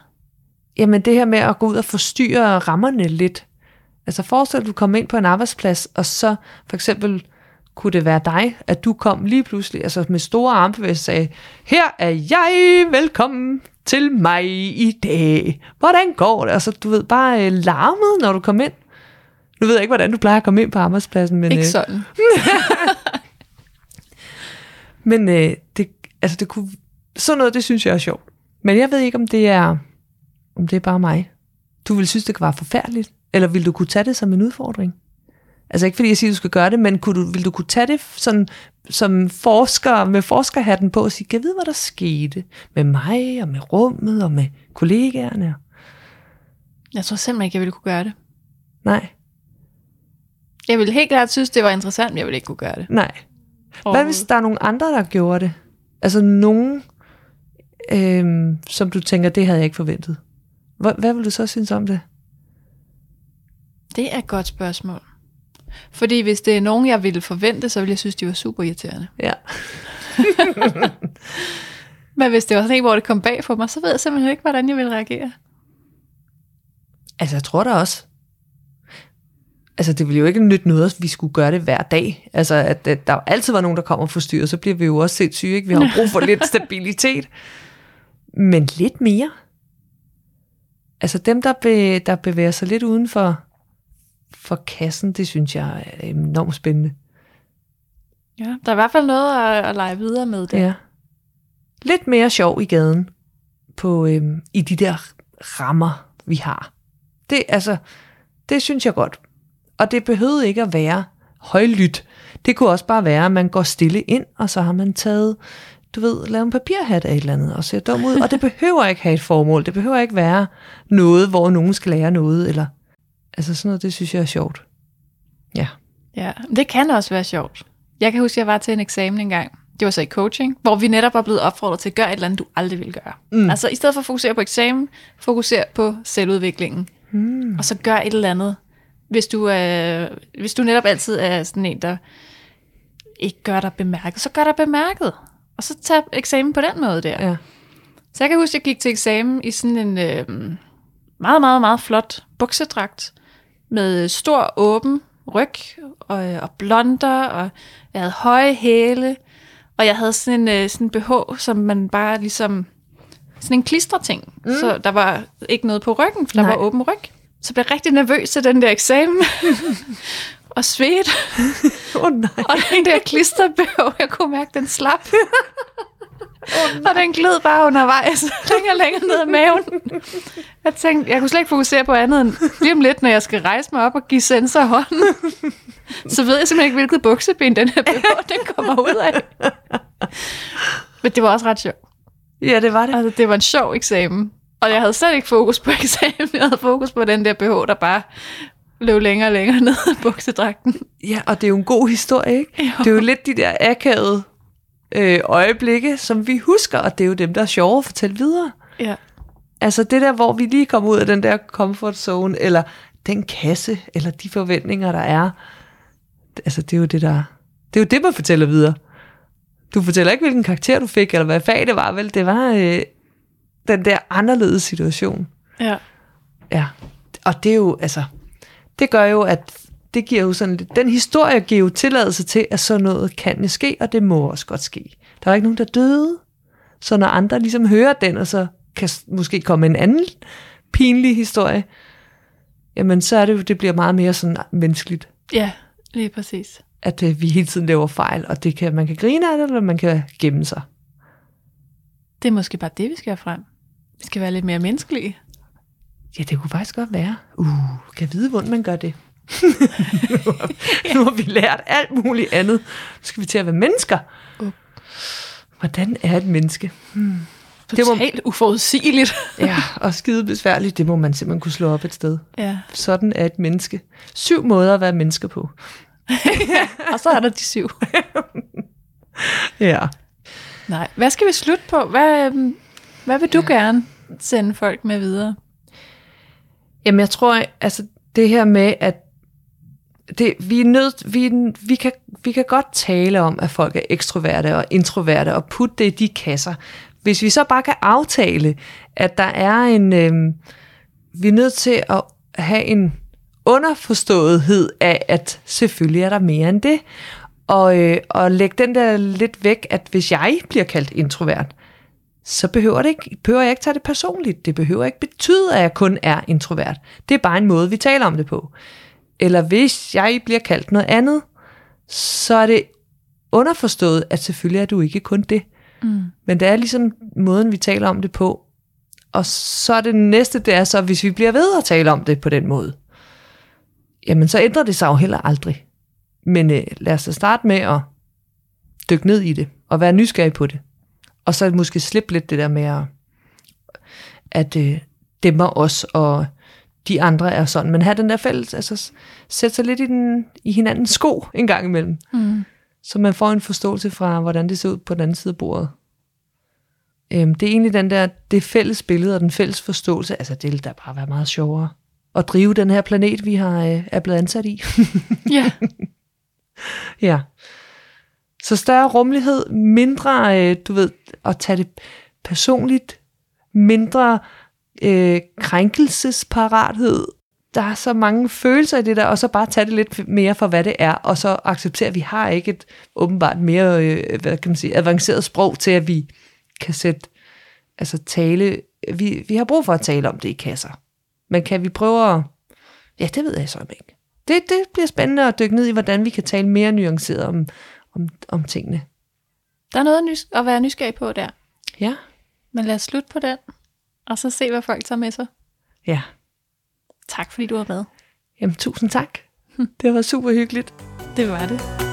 Jamen det her med at gå ud og forstyrre rammerne lidt. Altså forestil dig, du kommer ind på en arbejdsplads, og så for eksempel kunne det være dig, at du kom lige pludselig, altså med store armbevægelser, sagde, her er jeg, velkommen til mig i dag. Hvordan går det? Altså du ved, bare øh, larmet, når du kom ind. Nu ved jeg ikke, hvordan du plejer at komme ind på arbejdspladsen. Men, ikke øh, sådan. [LAUGHS] men øh, det, altså det kunne, sådan noget, det synes jeg er sjovt. Men jeg ved ikke, om det er, om det er bare mig. Du vil synes, det var forfærdeligt? Eller vil du kunne tage det som en udfordring? Altså ikke fordi jeg siger, du skal gøre det, men kunne du, vil du kunne tage det sådan, som forsker, med forskerhatten på og sige, kan jeg vide, hvad der skete med mig og med rummet og med kollegaerne? Jeg tror simpelthen ikke, jeg ville kunne gøre det. Nej. Jeg ville helt klart synes, det var interessant, men jeg ville ikke kunne gøre det. Nej. Hvad hvis der er nogle andre, der gjorde det? Altså nogen, øhm, som du tænker, det havde jeg ikke forventet. Hvad, hvad vil du så synes om det? Det er et godt spørgsmål. Fordi hvis det er nogen, jeg ville forvente, så ville jeg synes, de var super irriterende. Ja. [LAUGHS] Men hvis det var sådan en, hvor det kom bag for mig, så ved jeg simpelthen ikke, hvordan jeg ville reagere. Altså, jeg tror da også. Altså, det ville jo ikke nytte noget, at vi skulle gøre det hver dag. Altså, at, at der altid var nogen, der kommer og forstyrrer, så bliver vi jo også sindssyge, ikke? Vi har brug for lidt [LAUGHS] stabilitet. Men lidt mere. Altså, dem, der, be, der bevæger sig lidt uden for, for kassen, det synes jeg er enormt spændende. Ja, der er i hvert fald noget at, at lege videre med det. Ja. Lidt mere sjov i gaden på, øhm, i de der rammer, vi har. Det, altså, det synes jeg godt. Og det behøvede ikke at være højlydt. Det kunne også bare være, at man går stille ind, og så har man taget, du ved, lavet en papirhat af et eller andet, og ser dum ud. Og det behøver ikke have et formål. Det behøver ikke være noget, hvor nogen skal lære noget, eller Altså sådan noget, det synes jeg er sjovt. Ja. Ja, det kan også være sjovt. Jeg kan huske, at jeg var til en eksamen engang. Det var så i coaching, hvor vi netop var blevet opfordret til at gøre et eller andet, du aldrig ville gøre. Mm. Altså i stedet for at fokusere på eksamen, fokusere på selvudviklingen. Mm. Og så gør et eller andet. Hvis du, øh, hvis du netop altid er sådan en, der ikke gør dig bemærket, så gør dig bemærket. Og så tag eksamen på den måde der. Ja. Så jeg kan huske, at jeg gik til eksamen i sådan en øh, meget, meget, meget flot buksedragt med stor åben ryg og, og blonder, og jeg havde høje hæle, og jeg havde sådan en øh, sådan en BH, som man bare ligesom... Sådan en klisterting. Mm. Så der var ikke noget på ryggen, for der Nej. var åben ryg. Så blev jeg rigtig nervøs til den der eksamen. [LAUGHS] og svedt. [LAUGHS] Åh oh, nej. Og den der klister BH, jeg kunne mærke, den slap. og den gled bare undervejs, [LAUGHS] længere og længere ned ad maven. Jeg tænkte, jeg kunne slet ikke fokusere på andet end lige om lidt, når jeg skal rejse mig op og give sensor hånden. Så ved jeg simpelthen ikke, hvilket bukseben den her BH, [LAUGHS] den kommer ud af. Men det var også ret sjovt. Ja, det var det. Altså, det var en sjov eksamen. Og jeg havde slet ikke fokus på eksamen. Jeg havde fokus på den der BH, der bare løb længere og længere ned ad buksedragten. Ja, og det er jo en god historie, ikke? Jo. Det er jo lidt de der akavede øh, øjeblikke, som vi husker, og det er jo dem, der er sjove at fortælle videre. Ja. Altså det der, hvor vi lige kommer ud af den der comfort zone, eller den kasse, eller de forventninger, der er. Altså det er jo det, der... Det er jo det, man fortæller videre. Du fortæller ikke, hvilken karakter du fik, eller hvad fag det var, vel? Det var øh, den der anderledes situation. Ja. Ja, og det er jo, altså, det gør jo, at det giver jo sådan den historie giver jo tilladelse til, at sådan noget kan ske, og det må også godt ske. Der er ikke nogen, der døde, så når andre ligesom hører den, og så kan måske komme en anden pinlig historie, jamen så er det jo, det bliver meget mere sådan menneskeligt, Ja, lige præcis. at øh, vi hele tiden laver fejl, og det kan, man kan grine af det, eller man kan gemme sig. Det er måske bare det, vi skal have frem. Vi skal være lidt mere menneskelige. Ja, det kunne faktisk godt være. Uh, kan jeg vide, hvordan man gør det? nu, [LAUGHS] har, nu har vi lært alt muligt andet. Nu skal vi til at være mennesker. Uh. Hvordan er et menneske? Det må- Totalt uforudsigeligt. Ja, og skide besværligt, det må man simpelthen kunne slå op et sted. ja. Sådan er et menneske. Syv måder at være mennesker på. [LAUGHS] Og så er der de syv. [LAUGHS] Ja. Nej. Hvad skal vi slutte på? Hvad, øhm, hvad vil du ja. gerne sende folk med videre? Jamen, jeg tror, altså det her med, at det, vi, er nødt, vi, vi, kan, vi kan godt tale om, at folk er ekstroverte og introverte, og putte det i de kasser. Hvis vi så bare kan aftale, at der er en... Øh, vi er nødt til at have en underforståethed af, at selvfølgelig er der mere end det. Og, øh, og lægge den der lidt væk, at hvis jeg bliver kaldt introvert, så behøver, det ikke, behøver jeg ikke tage det personligt. Det behøver ikke betyde, at jeg kun er introvert. Det er bare en måde, vi taler om det på. Eller hvis jeg bliver kaldt noget andet, så er det underforstået, at selvfølgelig er du ikke kun det. Mm. Men det er ligesom måden, vi taler om det på. Og så er det næste, det er så, hvis vi bliver ved at tale om det på den måde, jamen så ændrer det sig jo heller aldrig. Men øh, lad os da starte med at dykke ned i det, og være nysgerrig på det. Og så måske slippe lidt det der med, at, at øh, dem og os og de andre er sådan, men have den der fælles, altså sætte sig lidt i, den, i hinandens sko en gang imellem, Mm. så man får en forståelse fra, hvordan det ser ud på den anden side af bordet. Øhm, det er egentlig den der, det fælles billede og den fælles forståelse, altså det vil da bare være meget sjovere at drive den her planet, vi har øh, er blevet ansat i. [LAUGHS] Ja. ja. Så større rummelighed, mindre, øh, du ved, at tage det personligt, mindre øh, krænkelsesparathed. Der er så mange følelser i det der, og så bare tage det lidt mere for, hvad det er, og så acceptere, at vi har ikke et åbenbart mere, øh, hvad kan man sige, avanceret sprog til, at vi kan sætte, altså tale, vi, vi har brug for at tale om det i kasser. Men kan vi prøve at, ja, det ved jeg så ikke. Det, det bliver spændende at dykke ned i, hvordan vi kan tale mere nuanceret om, om, om tingene. Der er noget at, nys- at være nysgerrig på der. Ja. Men lad os slutte på den, og så se, hvad folk tager med sig. Ja. Tak fordi du var med. Jamen, tusind tak. [LAUGHS] Det var super hyggeligt. Det var det.